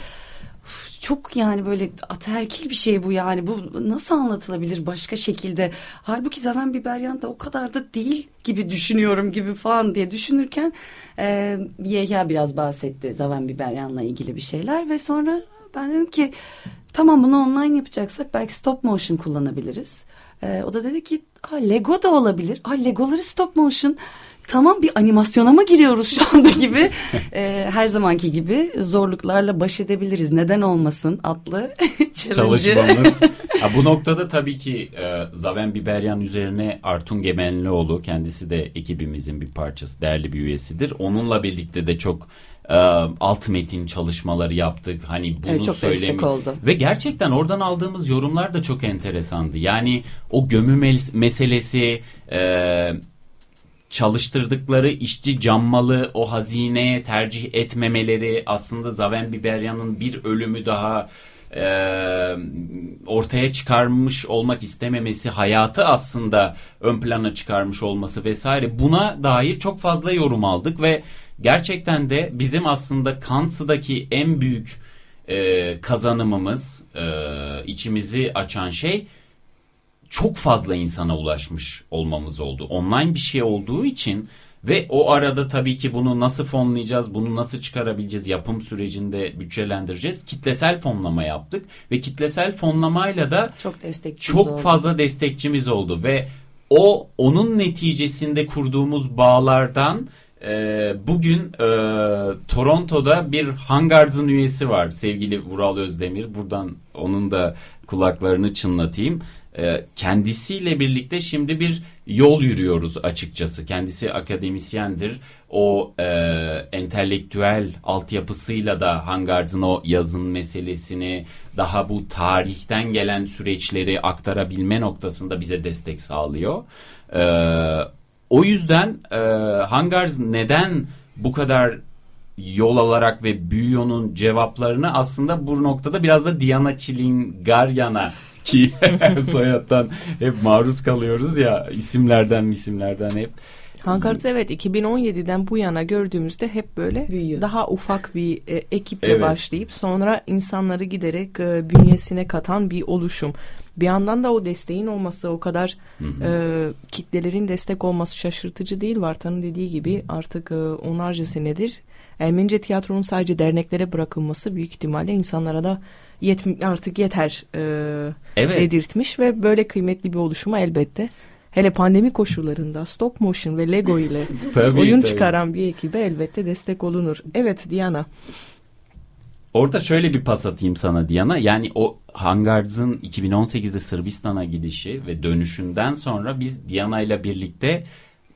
Speaker 6: çok yani böyle ataerkil bir şey bu yani. Bu nasıl anlatılabilir başka şekilde? Halbuki Zaven Biberyan da o kadar da değil gibi düşünüyorum gibi falan diye düşünürken e, Yehya biraz bahsetti Zaven Biberyan'la ilgili bir şeyler ve sonra ben dedim ki tamam bunu online yapacaksak belki stop motion kullanabiliriz. E, o da dedi ki Lego da olabilir. Aa, Legoları stop motion tamam bir animasyona mı giriyoruz şu anda gibi e, her zamanki gibi zorluklarla baş edebiliriz. Neden olmasın adlı
Speaker 5: çalışmamız. ha, bu noktada tabii ki e, Zaven Biberyan üzerine Artun Gemenlioğlu kendisi de ekibimizin bir parçası, değerli bir üyesidir. Onunla birlikte de çok e, alt metin çalışmaları yaptık. Hani bunu
Speaker 6: evet, çok
Speaker 5: söylemi
Speaker 6: oldu.
Speaker 5: ve gerçekten oradan aldığımız yorumlar da çok enteresandı. Yani o gömü meselesi e, çalıştırdıkları işçi cammalı o hazineye tercih etmemeleri aslında Zaven Biberyan'ın bir ölümü daha e, ortaya çıkarmış olmak istememesi hayatı aslında ön plana çıkarmış olması vesaire buna dair çok fazla yorum aldık ve gerçekten de bizim aslında Kants'daki en büyük e, kazanımımız e, içimizi açan şey çok fazla insana ulaşmış olmamız oldu. Online bir şey olduğu için ve o arada tabii ki bunu nasıl fonlayacağız, bunu nasıl çıkarabileceğiz, yapım sürecinde bütçelendireceğiz. Kitlesel fonlama yaptık ve kitlesel fonlamayla da
Speaker 6: çok
Speaker 5: çok
Speaker 6: oldu.
Speaker 5: fazla destekçimiz oldu ve o onun neticesinde kurduğumuz bağlardan e, bugün e, Toronto'da bir Hangars'ın üyesi var sevgili Vural Özdemir. Buradan onun da kulaklarını çınlatayım. E, kendisiyle birlikte şimdi bir yol yürüyoruz açıkçası. Kendisi akademisyendir. O e, entelektüel altyapısıyla da Hangars'ın o yazın meselesini daha bu tarihten gelen süreçleri aktarabilme noktasında bize destek sağlıyor. E, o yüzden e, Hangars neden bu kadar yol alarak ve büyüyor'un cevaplarını aslında bu noktada biraz da Diana Çilingaryan'a ki soyattan hep maruz kalıyoruz ya isimlerden isimlerden hep.
Speaker 2: Hankarts evet 2017'den bu yana gördüğümüzde hep böyle
Speaker 6: Büyüyor.
Speaker 2: daha ufak bir e, ekiple
Speaker 5: Evet.
Speaker 2: başlayıp sonra insanları giderek e, bünyesine katan bir oluşum. Bir yandan da o desteğin olması o kadar e, kitlelerin destek olması şaşırtıcı değil. Vartan'ın dediği gibi artık e, onlarca senedir Ermenice tiyatronun sadece derneklere bırakılması büyük ihtimalle insanlara da yet, artık yeter e,
Speaker 5: Evet.
Speaker 2: dedirtmiş ve böyle kıymetli bir oluşuma elbette hele pandemi koşullarında stop motion ve Lego ile
Speaker 5: Tabii,
Speaker 2: oyun
Speaker 5: tabii.
Speaker 2: çıkaran bir ekibe elbette destek olunur. Evet Diana.
Speaker 5: Orada şöyle bir pas atayım sana Diana. Yani o Hangars'ın 2018'de Sırbistan'a gidişi ve dönüşünden sonra biz Diana ile birlikte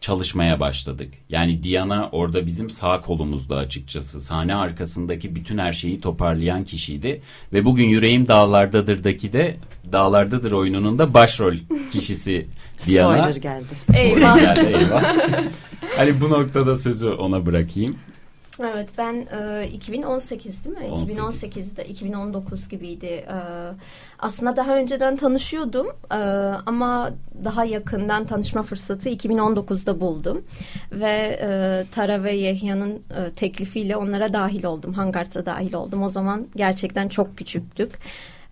Speaker 5: çalışmaya başladık. Yani Diana orada bizim sağ kolumuzda açıkçası. Sahne arkasındaki bütün her şeyi toparlayan kişiydi. Ve bugün Yüreğim Dağlardadır'daki de Dağlardadır oyununun da başrol kişisi Diana.
Speaker 6: Spoiler geldi.
Speaker 7: Eyvah.
Speaker 5: Yani eyvah. hani bu noktada sözü ona bırakayım.
Speaker 7: Evet ben e, 2018 değil mi?
Speaker 5: 18.
Speaker 7: 2018'de 2019 gibiydi. E, aslında daha önceden tanışıyordum e, ama daha yakından tanışma fırsatı 2019'da buldum. Ve e, Tara ve Yehya'nın e, teklifiyle onlara dahil oldum. Hangart'a dahil oldum. O zaman gerçekten çok küçüktük.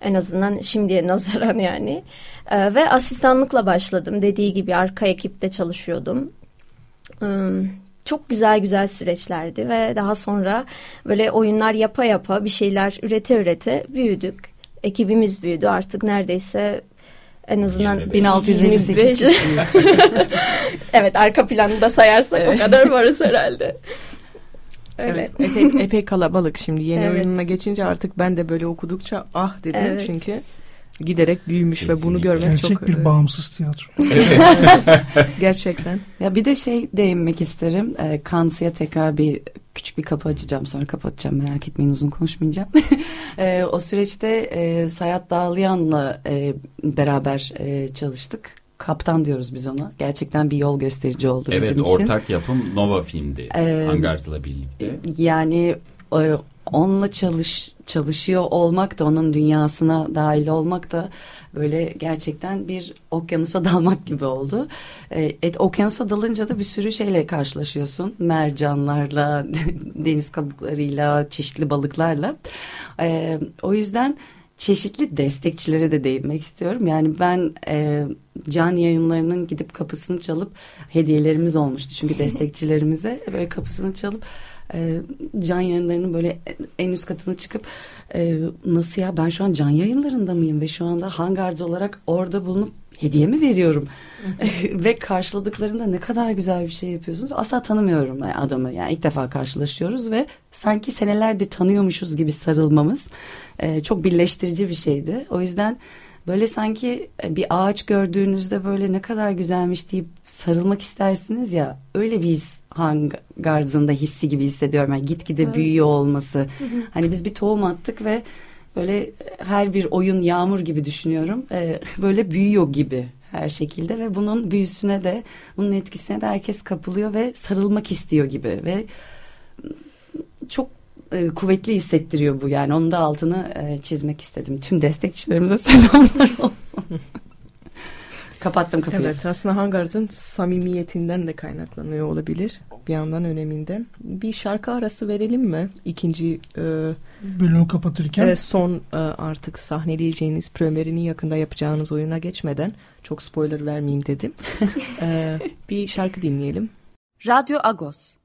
Speaker 7: En azından şimdiye nazaran yani. E, ve asistanlıkla başladım. Dediği gibi arka ekipte çalışıyordum. E, çok güzel güzel süreçlerdi ve daha sonra böyle oyunlar yapa yapa bir şeyler ürete ürete büyüdük. Ekibimiz büyüdü artık neredeyse en azından
Speaker 5: 25.
Speaker 6: 1658
Speaker 7: 25.
Speaker 6: kişiyiz.
Speaker 7: evet arka planını da sayarsak o kadar varız herhalde. Öyle.
Speaker 2: Evet, epey, epey kalabalık şimdi yeni
Speaker 7: Evet.
Speaker 2: oyununa geçince artık ben de böyle okudukça ah dedim
Speaker 7: Evet.
Speaker 2: çünkü giderek büyümüş ve bunu
Speaker 5: Kesinlikle.
Speaker 2: görmek
Speaker 3: Gerçek
Speaker 2: çok
Speaker 3: bir
Speaker 2: e,
Speaker 3: bağımsız tiyatro.
Speaker 2: gerçekten.
Speaker 6: Ya bir de şey değinmek isterim. E, Kansi'ye tekrar bir küçük bir kapı açacağım sonra kapatacağım merak etmeyin uzun konuşmayacağım. E, o süreçte e, Sayat Dağlayan'la e, beraber e, çalıştık. Kaptan diyoruz biz ona. Gerçekten bir yol gösterici oldu
Speaker 5: Evet
Speaker 6: bizim için.
Speaker 5: ortak yapım Nova filmdi.
Speaker 6: Ee,
Speaker 5: Hangars'la birlikte.
Speaker 6: Yani e, onunla çalış çalışıyor olmak da onun dünyasına dahil olmak da böyle gerçekten bir okyanusa dalmak gibi oldu. E, et, okyanusa dalınca da bir sürü şeyle karşılaşıyorsun. Mercanlarla, deniz kabuklarıyla, çeşitli balıklarla. E, o yüzden çeşitli destekçilere de değinmek istiyorum. Yani ben e, can yayınlarının gidip kapısını çalıp hediyelerimiz olmuştu. Çünkü destekçilerimize böyle kapısını çalıp e, can yayınlarının böyle en üst katına çıkıp e, nasıl ya ben şu an can yayınlarında mıyım ve şu anda Hangards olarak orada bulunup hediye mi veriyorum? Ve karşıladıklarında ne kadar güzel bir şey yapıyorsunuz. Asla tanımıyorum adamı. Yani ilk defa karşılaşıyoruz ve sanki senelerdir tanıyormuşuz gibi sarılmamız e, çok birleştirici bir şeydi. O yüzden böyle sanki e, bir ağaç gördüğünüzde böyle ne kadar güzelmiş deyip sarılmak istersiniz ya öyle bir his Hangarz'ın da hissi gibi hissediyorum. Yani gitgide evet. büyüyor olması. hani biz bir tohum attık ve böyle her bir oyun yağmur gibi düşünüyorum. Ee, böyle büyüyor gibi her şekilde ve bunun büyüsüne de bunun etkisine de herkes kapılıyor ve sarılmak istiyor gibi ve çok e, kuvvetli hissettiriyor bu yani onun da altını e, çizmek istedim. Tüm destekçilerimize selamlar olsun. Kapattım kapıyı.
Speaker 2: Evet aslında Hangar'ın samimiyetinden de kaynaklanıyor olabilir. Bir yandan öneminden. Bir şarkı arası verelim mi? İkinci e,
Speaker 3: bölümü kapatırken.
Speaker 2: E, son e, artık sahneleyeceğiniz premierini yakında yapacağınız oyuna geçmeden çok spoiler vermeyeyim dedim. e, bir şarkı dinleyelim.
Speaker 1: Radyo Agos.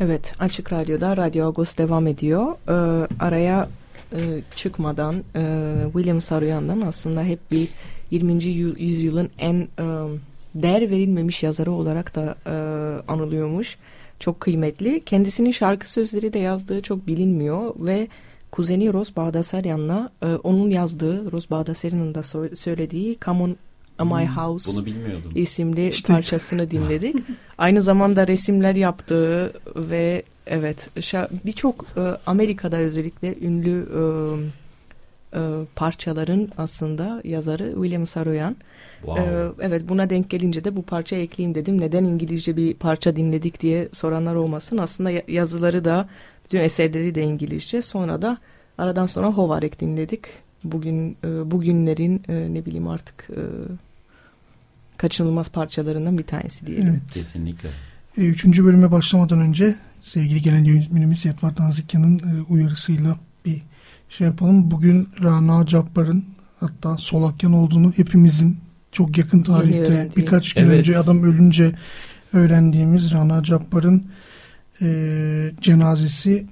Speaker 2: Evet Açık Radyo'da Radyo Agos devam ediyor. E, araya e, çıkmadan e, William Saruyan'dan aslında hep bir 20. yüzyılın en e, değer verilmemiş yazarı olarak da e, anılıyormuş. Çok kıymetli. Kendisinin şarkı sözleri de yazdığı çok bilinmiyor ve kuzeni Ros Bağdasaryan'la e, onun yazdığı, Ros Bağdasaryan'ın da so söylediği Come On My hmm, House
Speaker 5: bunu bilmiyordum.
Speaker 2: isimli işte. parçasını dinledik. Aynı zamanda resimler yaptığı ve evet birçok e, Amerika'da özellikle ünlü e, e, parçaların aslında yazarı William Saroyan. Wow. E, evet buna denk gelince de bu parça ekleyeyim dedim. Neden İngilizce bir parça dinledik diye soranlar olmasın. Aslında yazıları da bütün eserleri de İngilizce. Sonra da aradan sonra Hovarek dinledik. Bugün e, bugünlerin e, ne bileyim artık e, kaçınılmaz parçalarından bir tanesi diyelim.
Speaker 5: Evet. Kesinlikle.
Speaker 3: E, üçüncü bölüme başlamadan önce sevgili genel yönetmenimiz Yetvar Tanzikyan'ın e, uyarısıyla bir şey yapalım. Bugün Rana Cabbar'ın hatta Solakyan olduğunu hepimizin çok yakın tarihte birkaç gün evet. önce adam ölünce öğrendiğimiz Rana Cabbar'ın e, cenazesi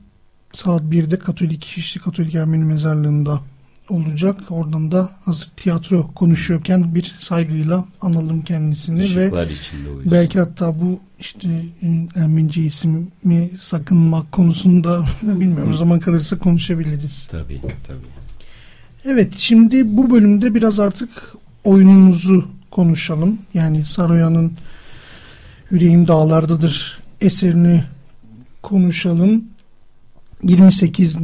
Speaker 3: saat 1'de Katolik Şişli Katolik Ermeni Mezarlığı'nda olacak. Oradan da hazır tiyatro konuşuyorken bir saygıyla analım kendisini
Speaker 5: Işıklar
Speaker 3: ve belki hatta bu işte e, Ermenice ismi sakınmak konusunda bilmiyorum. zaman kalırsa konuşabiliriz.
Speaker 5: Tabii tabii.
Speaker 3: Evet şimdi bu bölümde biraz artık oyunumuzu konuşalım. Yani Saroyan'ın Yüreğim Dağlardadır eserini konuşalım. 28 e,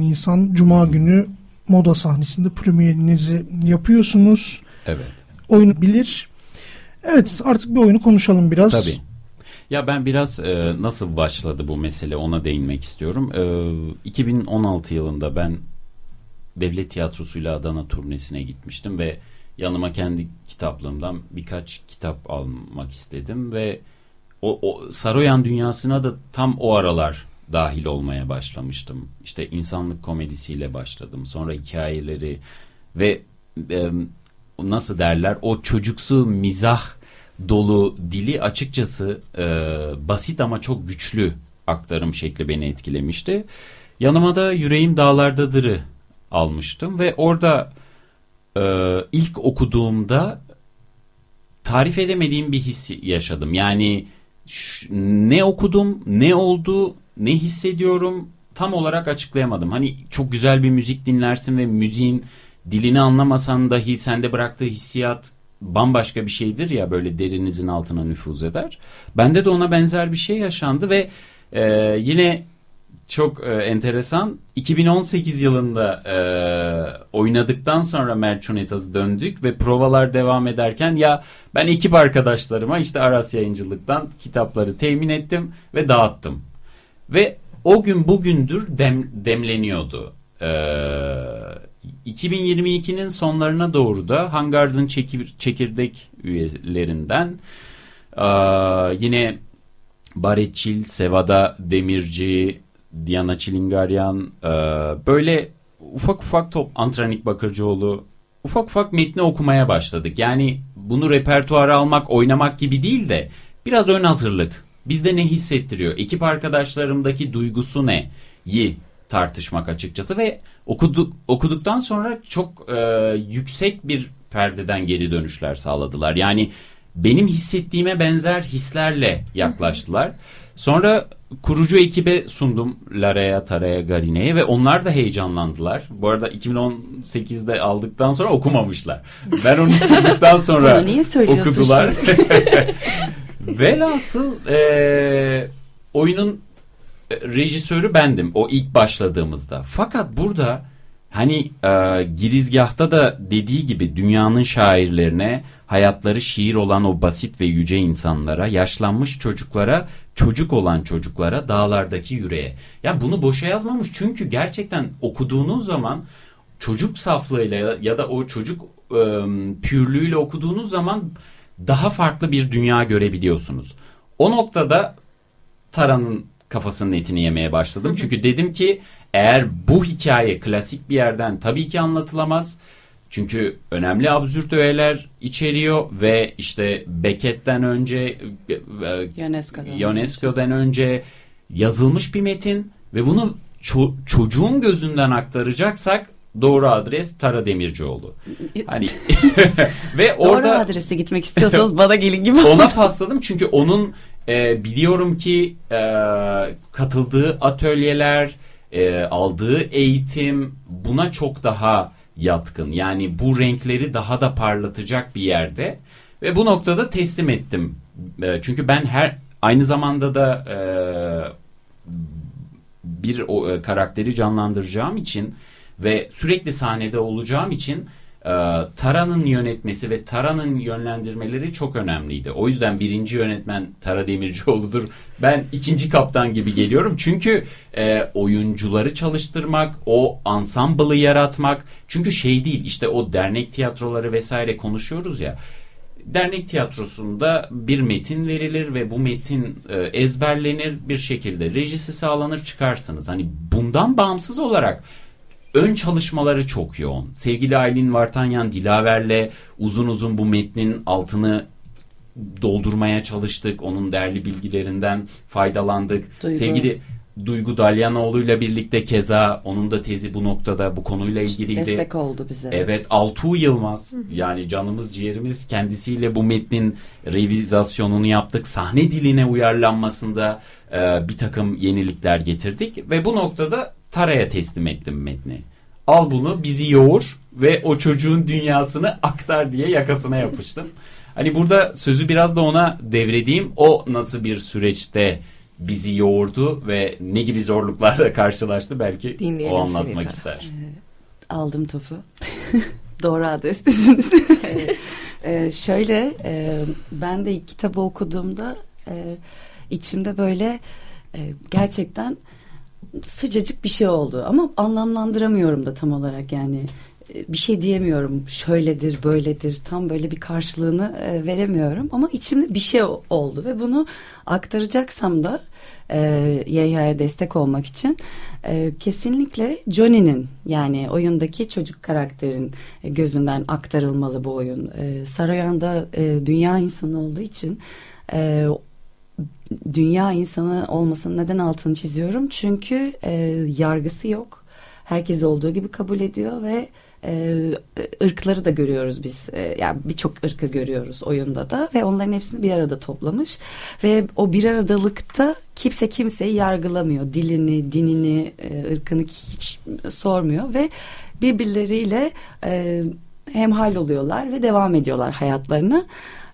Speaker 3: Nisan Cuma günü moda sahnesinde premierinizi yapıyorsunuz.
Speaker 5: Evet.
Speaker 3: Oyunu bilir. Evet artık bir oyunu konuşalım biraz.
Speaker 5: Tabii. Ya ben biraz e, nasıl başladı bu mesele ona değinmek istiyorum. E, 2016 yılında ben Devlet Tiyatrosu'yla Adana turnesine gitmiştim ve yanıma kendi kitaplığımdan birkaç kitap almak istedim ve o, o Saroyan dünyasına da tam o aralar dahil olmaya başlamıştım. İşte insanlık komedisiyle başladım. Sonra hikayeleri ve e, nasıl derler o çocuksu mizah dolu dili açıkçası e, basit ama çok güçlü aktarım şekli beni etkilemişti. Yanıma da Yüreğim Dağlardadır'ı almıştım ve orada e, ilk okuduğumda tarif edemediğim bir his yaşadım. Yani ne okudum, ne oldu, ne hissediyorum tam olarak açıklayamadım. Hani çok güzel bir müzik dinlersin ve müziğin dilini anlamasan dahi sende bıraktığı hissiyat bambaşka bir şeydir ya böyle derinizin altına nüfuz eder. Bende de ona benzer bir şey yaşandı ve e, yine çok e, enteresan 2018 yılında e, oynadıktan sonra Merchunitas'a döndük ve provalar devam ederken ya ben ekip arkadaşlarıma işte Aras Yayıncılık'tan kitapları temin ettim ve dağıttım. Ve o gün bugündür dem, demleniyordu. Ee, 2022'nin sonlarına doğru da Hangarz'ın çekir, çekirdek üyelerinden ee, yine Baretçil, Sevada Demirci, Diana Çilingaryan e, böyle ufak ufak top Antranik Bakırcıoğlu ufak ufak metni okumaya başladık. Yani bunu repertuara almak, oynamak gibi değil de biraz ön hazırlık bizde ne hissettiriyor? Ekip arkadaşlarımdaki duygusu ne? Yi tartışmak açıkçası ve okuduk, okuduktan sonra çok e, yüksek bir perdeden geri dönüşler sağladılar. Yani benim hissettiğime benzer hislerle yaklaştılar. Sonra kurucu ekibe sundum Lara'ya, Tara'ya, Garine'ye ve onlar da heyecanlandılar. Bu arada 2018'de aldıktan sonra okumamışlar. Ben onu sunduktan sonra okudular. Velhasıl e, oyunun rejisörü bendim o ilk başladığımızda. Fakat burada hani e, girizgahta da dediği gibi dünyanın şairlerine hayatları şiir olan o basit ve yüce insanlara, yaşlanmış çocuklara, çocuk olan çocuklara, dağlardaki yüreğe. Ya bunu boşa yazmamış çünkü gerçekten okuduğunuz zaman çocuk saflığıyla ya da o çocuk e, pürlüğüyle okuduğunuz zaman daha farklı bir dünya görebiliyorsunuz. O noktada Tara'nın kafasının etini yemeye başladım. Çünkü dedim ki eğer bu hikaye klasik bir yerden tabii ki anlatılamaz. Çünkü önemli absürt öğeler içeriyor ve işte Beckett'ten önce
Speaker 6: UNESCO'dan,
Speaker 5: UNESCO'dan önce yazılmış bir metin ve bunu ço- çocuğun gözünden aktaracaksak doğru adres Tara Demircioğlu. Hani ve orada
Speaker 6: Doğru adrese gitmek istiyorsanız bana gelin gibi.
Speaker 5: ona pasladım çünkü onun e, biliyorum ki e, katıldığı atölyeler, e, aldığı eğitim buna çok daha yatkın. Yani bu renkleri daha da parlatacak bir yerde ve bu noktada teslim ettim. E, çünkü ben her aynı zamanda da e, bir o, e, karakteri canlandıracağım için ve sürekli sahnede olacağım için e, Tara'nın yönetmesi ve Tara'nın yönlendirmeleri çok önemliydi. O yüzden birinci yönetmen Tara Demircioğlu'dur. Ben ikinci kaptan gibi geliyorum. Çünkü e, oyuncuları çalıştırmak, o ansamblı yaratmak. Çünkü şey değil işte o dernek tiyatroları vesaire konuşuyoruz ya. Dernek tiyatrosunda bir metin verilir ve bu metin e, ezberlenir bir şekilde rejisi sağlanır çıkarsınız. Hani bundan bağımsız olarak ön çalışmaları çok yoğun. Sevgili Aylin Vartanyan Dilaver'le uzun uzun bu metnin altını doldurmaya çalıştık. Onun değerli bilgilerinden faydalandık.
Speaker 6: Duygu.
Speaker 5: Sevgili Duygu Dalyanoğlu ile birlikte keza onun da tezi bu noktada bu konuyla ilgiliydi.
Speaker 6: Destek oldu bize.
Speaker 5: Evet Altuğ Yılmaz yani canımız ciğerimiz kendisiyle bu metnin revizasyonunu yaptık. Sahne diline uyarlanmasında e, bir takım yenilikler getirdik ve bu noktada Tara'ya teslim ettim metni. Al bunu bizi yoğur ve o çocuğun dünyasını aktar diye yakasına yapıştım. Hani burada sözü biraz da ona devredeyim. O nasıl bir süreçte bizi yoğurdu ve ne gibi zorluklarla karşılaştı belki
Speaker 2: Dinleyelim
Speaker 5: o anlatmak
Speaker 2: Simita.
Speaker 5: ister.
Speaker 6: Aldım topu. Doğru adrestesiniz. Ee, şöyle e, ben de kitabı okuduğumda e, içimde böyle e, gerçekten sıcacık bir şey oldu. Ama anlamlandıramıyorum da tam olarak yani. E, bir şey diyemiyorum. Şöyledir böyledir. Tam böyle bir karşılığını e, veremiyorum. Ama içimde bir şey oldu ve bunu aktaracaksam da e, YH'ye destek olmak için e, kesinlikle Johnny'nin yani oyundaki çocuk karakterin e, gözünden aktarılmalı bu oyun. E, Sarayan'da e, dünya insanı olduğu için e, dünya insanı olmasının neden altını çiziyorum? Çünkü e, yargısı yok. Herkes olduğu gibi kabul ediyor ve e, ırkları da görüyoruz biz. E, yani birçok ırkı görüyoruz oyunda da ve onların hepsini bir arada toplamış. Ve o bir aradalıkta kimse kimseyi yargılamıyor. Dilini, dinini, e, ırkını hiç sormuyor ve birbirleriyle e, hemhal oluyorlar ve devam ediyorlar hayatlarına.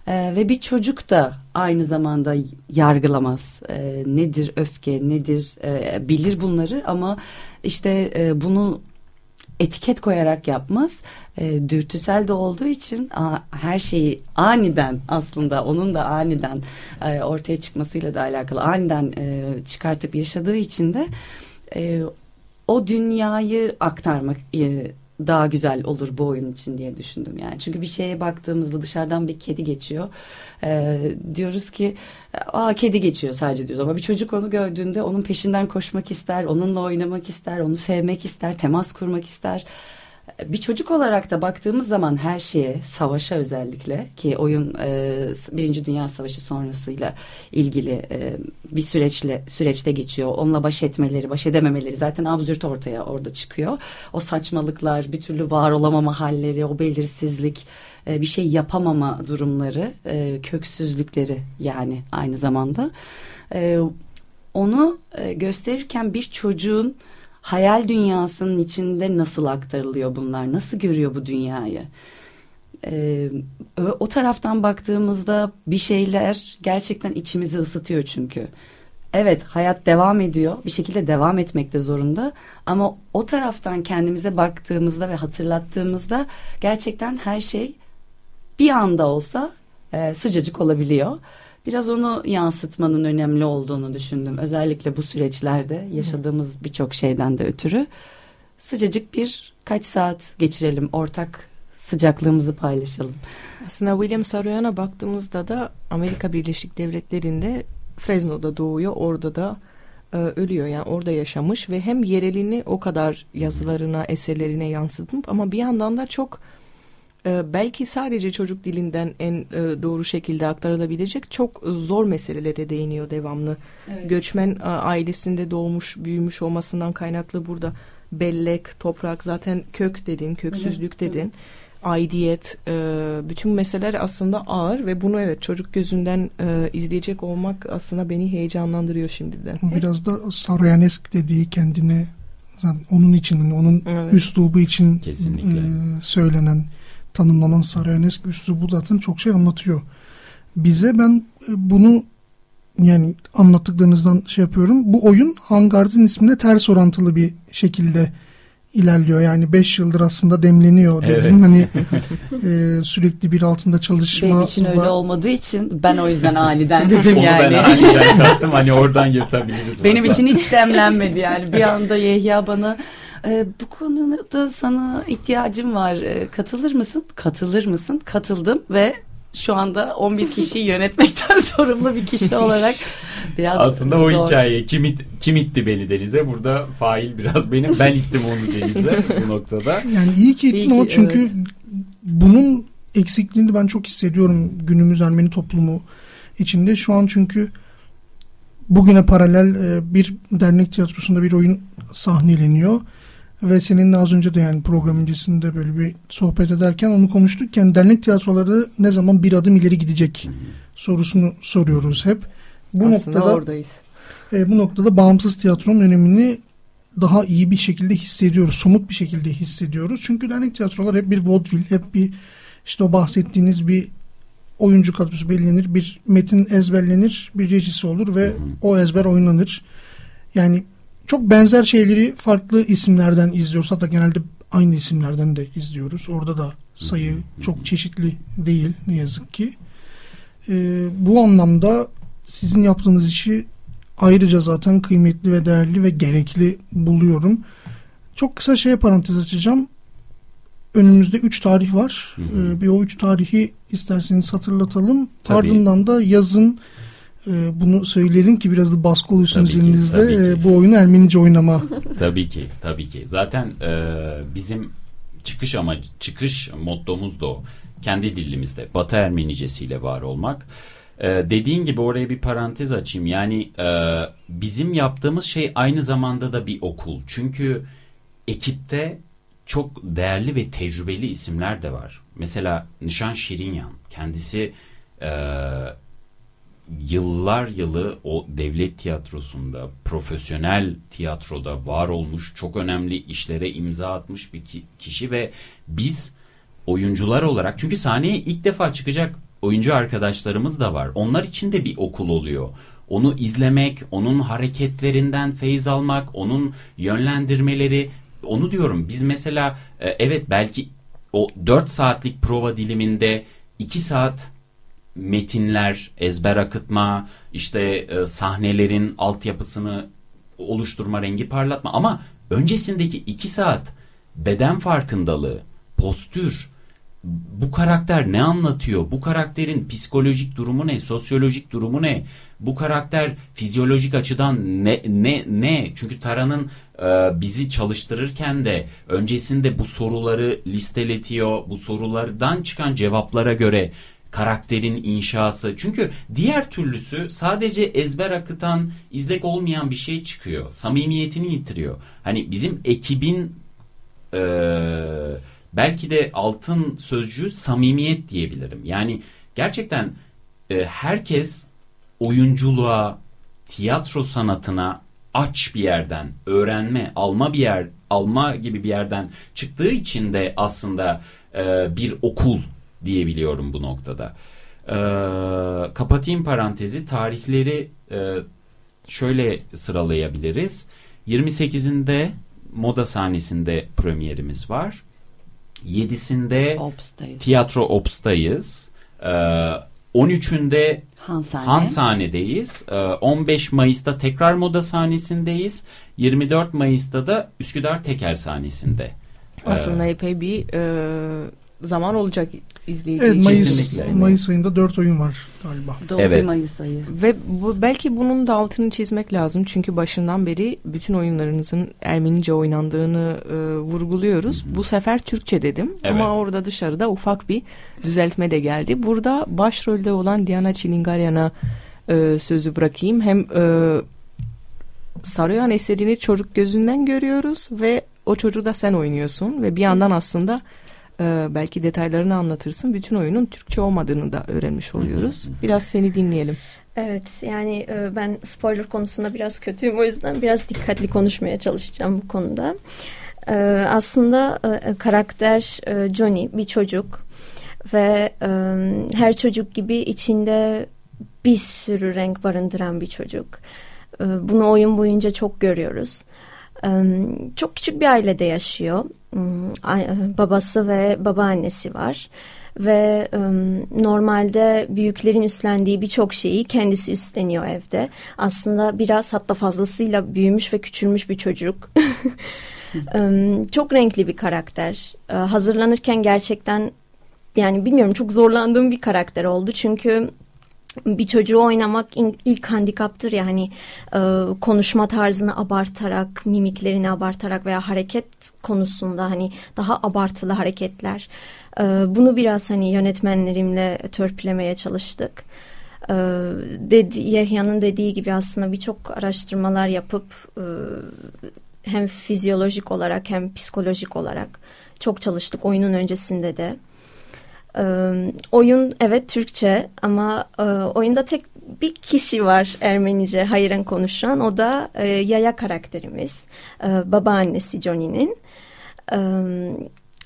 Speaker 6: Ee, ve bir çocuk da aynı zamanda yargılamaz. Ee, nedir öfke, nedir e, bilir bunları ama işte e, bunu etiket koyarak yapmaz. E, dürtüsel de olduğu için a, her şeyi aniden aslında onun da aniden e, ortaya çıkmasıyla da alakalı aniden e, çıkartıp yaşadığı için de e, o dünyayı aktarmak e, daha güzel olur bu oyun için diye düşündüm yani. Çünkü bir şeye baktığımızda dışarıdan bir kedi geçiyor. Ee, diyoruz ki aa kedi geçiyor sadece diyoruz ama bir çocuk onu gördüğünde onun peşinden koşmak ister, onunla oynamak ister, onu sevmek ister, temas kurmak ister. Bir çocuk olarak da baktığımız zaman her şeye, savaşa özellikle ki oyun e, Birinci Dünya Savaşı sonrasıyla ilgili e, bir süreçle süreçte geçiyor. Onunla baş etmeleri, baş edememeleri zaten absürt ortaya orada çıkıyor. O saçmalıklar, bir türlü var olamama halleri, o belirsizlik, e, bir şey yapamama durumları, e, köksüzlükleri yani aynı zamanda. E, onu e, gösterirken bir çocuğun hayal dünyasının içinde nasıl aktarılıyor bunlar? Nasıl görüyor bu dünyayı? Ee, o taraftan baktığımızda bir şeyler gerçekten içimizi ısıtıyor çünkü. Evet hayat devam ediyor bir şekilde devam etmekte zorunda ama o taraftan kendimize baktığımızda ve hatırlattığımızda gerçekten her şey bir anda olsa e, sıcacık olabiliyor. Biraz onu yansıtmanın önemli olduğunu düşündüm. Özellikle bu süreçlerde yaşadığımız birçok şeyden de ötürü. Sıcacık bir kaç saat geçirelim, ortak sıcaklığımızı paylaşalım.
Speaker 2: Aslında William Saroyan'a baktığımızda da Amerika Birleşik Devletleri'nde Fresno'da doğuyor, orada da e, ölüyor. Yani orada yaşamış ve hem yerelini o kadar yazılarına, eserlerine yansıtmış ama bir yandan da çok ee, belki sadece çocuk dilinden en e, doğru şekilde aktarılabilecek çok zor meselelere değiniyor devamlı. Evet. Göçmen ailesinde doğmuş, büyümüş olmasından kaynaklı burada bellek, toprak, zaten kök dedin, köksüzlük dedin. Evet. Aidiyet, e, bütün meseleler aslında ağır ve bunu evet çocuk gözünden e, izleyecek olmak aslında beni heyecanlandırıyor şimdiden.
Speaker 3: Biraz da Saroyanesk dediği kendine onun için, onun evet. üslubu için Kesinlikle. söylenen tanımlanan Sarayanesk üslubu zaten çok şey anlatıyor. Bize ben e, bunu yani anlattıklarınızdan şey yapıyorum. Bu oyun Hangard'ın ismine ters orantılı bir şekilde ilerliyor. Yani 5 yıldır aslında demleniyor dedin. Evet. Hani e, sürekli bir altında çalışma.
Speaker 6: Benim için öyle olmadığı için ben o yüzden aniden dedim Onu yani.
Speaker 5: Onu ben aniden kattım. Hani oradan yırtabiliriz.
Speaker 6: Benim için hiç demlenmedi yani. Bir anda Yehya bana e, bu konuda sana ihtiyacım var. E, katılır mısın? Katılır mısın? Katıldım ve şu anda 11 kişiyi yönetmekten sorumlu bir kişi olarak biraz
Speaker 5: Aslında zor. o hikaye kim, it, kim itti beni denize burada fail biraz benim ben ittim onu denize bu noktada.
Speaker 3: Yani iyi ki ittin ama çünkü evet. bunun eksikliğini ben çok hissediyorum günümüz Ermeni toplumu içinde. Şu an çünkü bugüne paralel e, bir dernek tiyatrosunda bir oyun sahneleniyor ve seninle az önce de yani program öncesinde böyle bir sohbet ederken onu konuştuk. Yani dernek tiyatroları ne zaman bir adım ileri gidecek sorusunu soruyoruz hep.
Speaker 2: Bu Aslında noktada, oradayız.
Speaker 3: E, bu noktada bağımsız tiyatronun önemini daha iyi bir şekilde hissediyoruz. Somut bir şekilde hissediyoruz. Çünkü dernek tiyatrolar hep bir vaudeville, hep bir işte o bahsettiğiniz bir oyuncu kadrosu belirlenir, bir metin ezberlenir, bir rejisi olur ve o ezber oynanır. Yani çok benzer şeyleri farklı isimlerden izliyoruz. Hatta genelde aynı isimlerden de izliyoruz. Orada da sayı çok çeşitli değil ne yazık ki. Ee, bu anlamda sizin yaptığınız işi ayrıca zaten kıymetli ve değerli ve gerekli buluyorum. Çok kısa şeye parantez açacağım. Önümüzde üç tarih var. Ee, bir o üç tarihi isterseniz hatırlatalım. Tabii. Ardından da yazın e, bunu söyleyelim ki biraz da baskı olursun üzerinizde e, bu oyunu Ermenice oynama.
Speaker 5: tabii ki, tabii ki. Zaten e, bizim çıkış ama çıkış mottomuz da o. Kendi dilimizde, Batı Ermenicesiyle var olmak. E, dediğin gibi oraya bir parantez açayım. Yani e, bizim yaptığımız şey aynı zamanda da bir okul. Çünkü ekipte çok değerli ve tecrübeli isimler de var. Mesela Nişan Şirinyan kendisi e, yıllar yılı o devlet tiyatrosunda, profesyonel tiyatroda var olmuş, çok önemli işlere imza atmış bir kişi ve biz oyuncular olarak çünkü sahneye ilk defa çıkacak oyuncu arkadaşlarımız da var. Onlar için de bir okul oluyor. Onu izlemek, onun hareketlerinden feyz almak, onun yönlendirmeleri, onu diyorum. Biz mesela e, evet belki o 4 saatlik prova diliminde 2 saat metinler, ezber akıtma, işte e, sahnelerin altyapısını oluşturma, rengi parlatma ama öncesindeki iki saat beden farkındalığı, postür, bu karakter ne anlatıyor? Bu karakterin psikolojik durumu ne? Sosyolojik durumu ne? Bu karakter fizyolojik açıdan ne ne ne? Çünkü Tara'nın e, bizi çalıştırırken de öncesinde bu soruları listeletiyor. Bu sorulardan çıkan cevaplara göre karakterin inşası. Çünkü diğer türlüsü sadece ezber akıtan, izlek olmayan bir şey çıkıyor. Samimiyetini yitiriyor. Hani bizim ekibin e, belki de altın sözcüğü samimiyet diyebilirim. Yani gerçekten e, herkes oyunculuğa, tiyatro sanatına aç bir yerden, öğrenme, alma bir yer, alma gibi bir yerden çıktığı için de aslında e, bir okul diyebiliyorum bu noktada. E, kapatayım parantezi. Tarihleri e, şöyle sıralayabiliriz. 28'inde moda sahnesinde premierimiz var. 7'sinde
Speaker 6: Ops'tayız.
Speaker 5: tiyatro Ops'tayız. E, 13'ünde
Speaker 6: Hansane.
Speaker 5: Hanshane'deyiz. E, 15 Mayıs'ta tekrar moda sahnesindeyiz. 24 Mayıs'ta da Üsküdar Teker sahnesinde.
Speaker 2: Aslında
Speaker 5: E,
Speaker 2: epey bir e, zaman olacak izleyici
Speaker 3: Evet. Mayıs,
Speaker 5: Kesinlikle.
Speaker 3: Mayıs ayında 4 oyun var galiba.
Speaker 6: Doğru
Speaker 5: Evet.
Speaker 6: Mayıs ayı.
Speaker 2: Ve bu, belki bunun da altını çizmek lazım. Çünkü başından beri bütün oyunlarınızın Ermenice oynandığını e, vurguluyoruz. Bu sefer Türkçe dedim.
Speaker 5: Evet.
Speaker 2: Ama orada dışarıda ufak bir düzeltme de geldi. Burada başrolde olan Diana Çilingaryan'a e, sözü bırakayım. Hem e, Sarıyan eserini çocuk gözünden görüyoruz ve o çocuğu da sen oynuyorsun. Ve bir yandan aslında e, belki detaylarını anlatırsın. Bütün oyunun Türkçe olmadığını da öğrenmiş oluyoruz. Biraz seni dinleyelim.
Speaker 7: Evet yani e, ben spoiler konusunda biraz kötüyüm o yüzden biraz dikkatli konuşmaya çalışacağım bu konuda. E, aslında e, karakter e, Johnny bir çocuk ve her çocuk gibi içinde bir sürü renk barındıran bir çocuk. Bunu oyun boyunca çok görüyoruz. Çok küçük bir ailede yaşıyor. A- Babası ve babaannesi var ve ım, normalde büyüklerin üstlendiği birçok şeyi kendisi üstleniyor evde. Aslında biraz hatta fazlasıyla büyümüş ve küçülmüş bir çocuk. Im, çok renkli bir karakter. Hazırlanırken gerçekten yani bilmiyorum çok zorlandığım bir karakter oldu. Çünkü bir çocuğu oynamak ilk handikaptır ya hani e, konuşma tarzını abartarak, mimiklerini abartarak veya hareket konusunda hani daha abartılı hareketler. E, bunu biraz hani yönetmenlerimle törpülemeye çalıştık. E, dedi, Yahya'nın dediği gibi aslında birçok araştırmalar yapıp e, hem fizyolojik olarak hem psikolojik olarak çok çalıştık oyunun öncesinde de. Ee, oyun evet Türkçe ama e, oyunda tek bir kişi var Ermenice hayran konuşan o da e, Yaya karakterimiz e, babaannesi Johnny'nin E,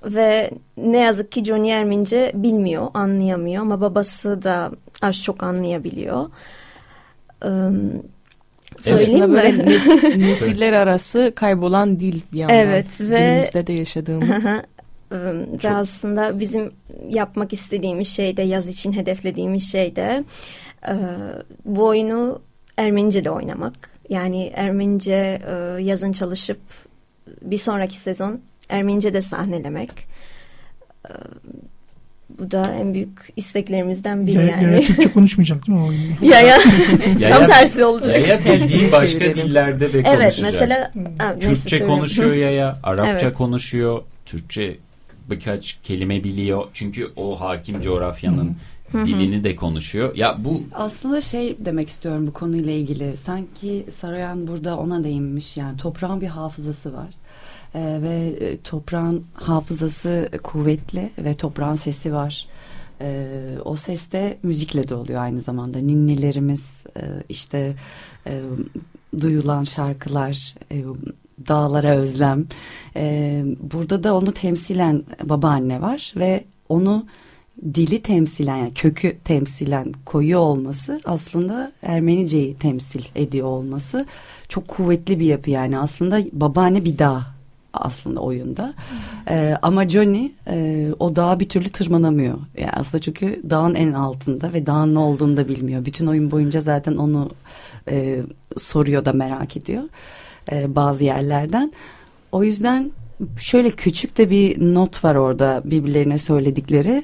Speaker 7: ve ne yazık ki Johnny Ermenice bilmiyor anlayamıyor ama babası da az çok anlayabiliyor. E, söyleyeyim
Speaker 2: Aslında böyle
Speaker 7: mi?
Speaker 2: nes- nesiller arası kaybolan dil bir yandan.
Speaker 7: Evet, ve-
Speaker 2: Günümüzde de yaşadığımız.
Speaker 7: Ve aslında bizim yapmak istediğimiz şey de yaz için hedeflediğimiz şey de bu oyunu Ermenice'de oynamak. Yani Ermenice yazın çalışıp bir sonraki sezon Ermenice'de sahnelemek. Bu da en büyük isteklerimizden biri
Speaker 3: Ya,
Speaker 7: yani.
Speaker 3: ya, Türkçe konuşmayacak değil mi o oyunda?
Speaker 7: Ya ya
Speaker 5: Yaya-
Speaker 7: tam tersi olacak.
Speaker 5: Yaya bildiği
Speaker 2: Tersini
Speaker 5: başka dillerde de
Speaker 7: Evet
Speaker 5: konuşacak.
Speaker 7: mesela ha, neyse
Speaker 5: Türkçe konuşuyor Yaya, Arapça
Speaker 7: Evet.
Speaker 5: konuşuyor, Türkçe birkaç kelime biliyor. Çünkü o hakim coğrafyanın dilini de konuşuyor. Ya bu
Speaker 6: Aslında şey demek istiyorum bu konuyla ilgili. Sanki Saroyan burada ona değinmiş. Yani toprağın bir hafızası var. Ee, ve e, toprağın hafızası kuvvetli ve toprağın sesi var. Ee, o ses de müzikle de oluyor aynı zamanda. Ninnilerimiz e, işte e, duyulan şarkılar, e, dağlara özlem. E, burada da onu temsilen babaanne var ve onu dili temsilen yani kökü temsilen koyuyor olması aslında Ermeniceyi temsil ediyor olması çok kuvvetli bir yapı yani. Aslında babaanne bir dağ aslında oyunda. Ee, ama Johnny e, o dağa bir türlü tırmanamıyor. Yani aslında çünkü dağın en altında ve dağın ne olduğunu da bilmiyor. Bütün oyun boyunca zaten onu e, soruyor da merak ediyor e, bazı yerlerden o yüzden şöyle küçük de bir not var orada birbirlerine söyledikleri.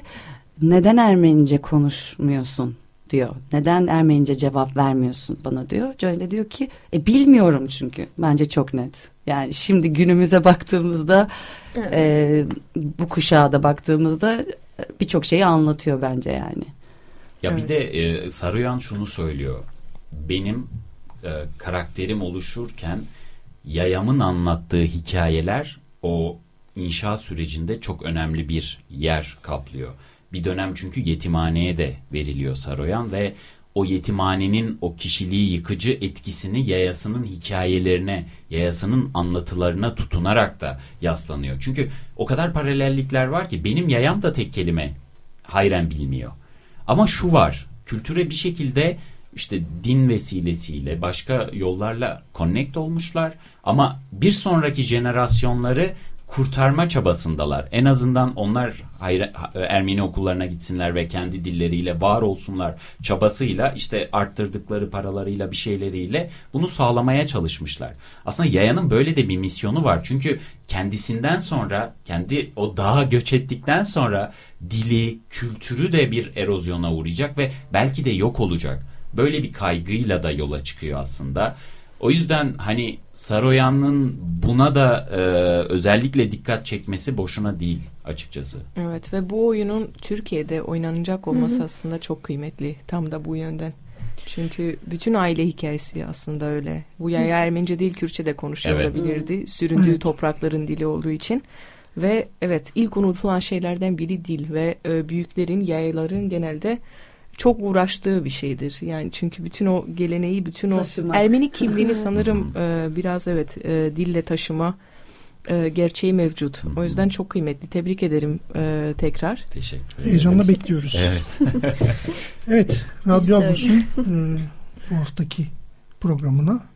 Speaker 6: Neden Ermenice konuşmuyorsun diyor. Neden Ermenice cevap vermiyorsun bana diyor. Joel de diyor ki e, bilmiyorum çünkü. Bence çok net. Yani şimdi günümüze baktığımızda evet. e, bu kuşağa da baktığımızda e, birçok şeyi anlatıyor bence yani.
Speaker 5: Ya evet. bir de e, Saruyan şunu söylüyor. Benim e, karakterim oluşurken yayamın anlattığı hikayeler o inşa sürecinde çok önemli bir yer kaplıyor. Bir dönem çünkü yetimhaneye de veriliyor Saroyan ve o yetimhanenin o kişiliği yıkıcı etkisini yayasının hikayelerine, yayasının anlatılarına tutunarak da yaslanıyor. Çünkü o kadar paralellikler var ki benim yayam da tek kelime hayren bilmiyor. Ama şu var, kültüre bir şekilde işte din vesilesiyle başka yollarla connect olmuşlar ama bir sonraki jenerasyonları kurtarma çabasındalar. En azından onlar Ermeni okullarına gitsinler ve kendi dilleriyle var olsunlar çabasıyla işte arttırdıkları paralarıyla bir şeyleriyle bunu sağlamaya çalışmışlar. Aslında Yaya'nın böyle de bir misyonu var. Çünkü kendisinden sonra kendi o dağa göç ettikten sonra dili, kültürü de bir erozyona uğrayacak ve belki de yok olacak. Böyle bir kaygıyla da yola çıkıyor aslında. O yüzden hani Saroyan'ın buna da e, özellikle dikkat çekmesi boşuna değil açıkçası.
Speaker 2: Evet ve bu oyunun Türkiye'de oynanacak olması Hı-hı. aslında çok kıymetli. Tam da bu yönden. Çünkü bütün aile hikayesi aslında öyle. Bu yaya Ermenice değil Kürtçe de konuşulabilirdi. Evet. Süründüğü evet. toprakların dili olduğu için. Ve evet ilk unutulan şeylerden biri dil ve e, büyüklerin, yayaların genelde çok uğraştığı bir şeydir. Yani çünkü bütün o geleneği, bütün o Taşımak. Ermeni kimliğini sanırım e, biraz evet e, dille taşıma e, gerçeği mevcut. O yüzden çok kıymetli. Tebrik ederim e, tekrar.
Speaker 5: Teşekkür ederim.
Speaker 3: Heyecanla bekliyoruz.
Speaker 5: Evet.
Speaker 3: evet, Radyo Agos'un e, bu haftaki programına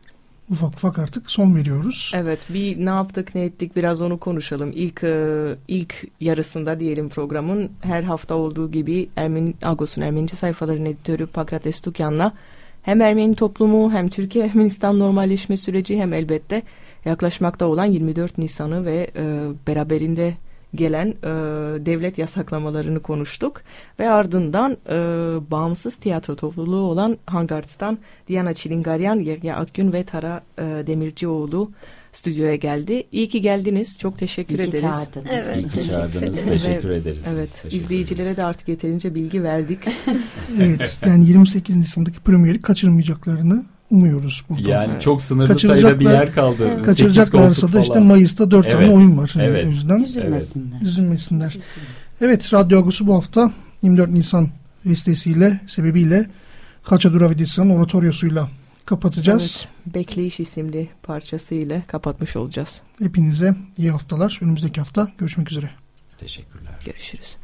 Speaker 3: ufak ufak artık son veriyoruz.
Speaker 2: Evet bir ne yaptık ne ettik biraz onu konuşalım. İlk e, ilk yarısında diyelim programın her hafta olduğu gibi Ermeni Agos'un Ermenice sayfaların editörü Pakrates Tukyan'la hem Ermeni toplumu hem Türkiye Ermenistan normalleşme süreci hem elbette yaklaşmakta olan 24 Nisan'ı ve e, beraberinde gelen e, devlet yasaklamalarını konuştuk ve ardından e, bağımsız tiyatro topluluğu olan Hangarts'tan Diana Çilingaryan, Yegya Akgün ve Tara e, Demircioğlu stüdyoya geldi. İyi ki geldiniz. Çok teşekkür İyi ederiz.
Speaker 5: Çağırdınız. Evet. İyi ki çağırdınız. Teşekkür ederiz.
Speaker 2: Evet.
Speaker 5: Teşekkür
Speaker 2: izleyicilere ederiz. de artık yeterince bilgi verdik.
Speaker 3: evet. Yani 28 Nisan'daki premieri kaçırmayacaklarını umuyoruz.
Speaker 5: Burada. Yani evet. çok sınırlı sayıda bir yer kaldı.
Speaker 3: Evet. Kaçıracaklarsa da işte Mayıs'ta 4 evet. tane oyun var.
Speaker 5: Evet.
Speaker 3: O yüzden
Speaker 6: üzülmesinler.
Speaker 3: üzülmesinler. Evet Radyo Agos'u bu hafta 24 Nisan listesiyle sebebiyle Kaça Duravidis'in oratoryosuyla kapatacağız.
Speaker 2: Evet, Bekleyiş isimli parçasıyla kapatmış olacağız.
Speaker 3: Hepinize iyi haftalar. Önümüzdeki hafta görüşmek üzere.
Speaker 5: Teşekkürler.
Speaker 2: Görüşürüz.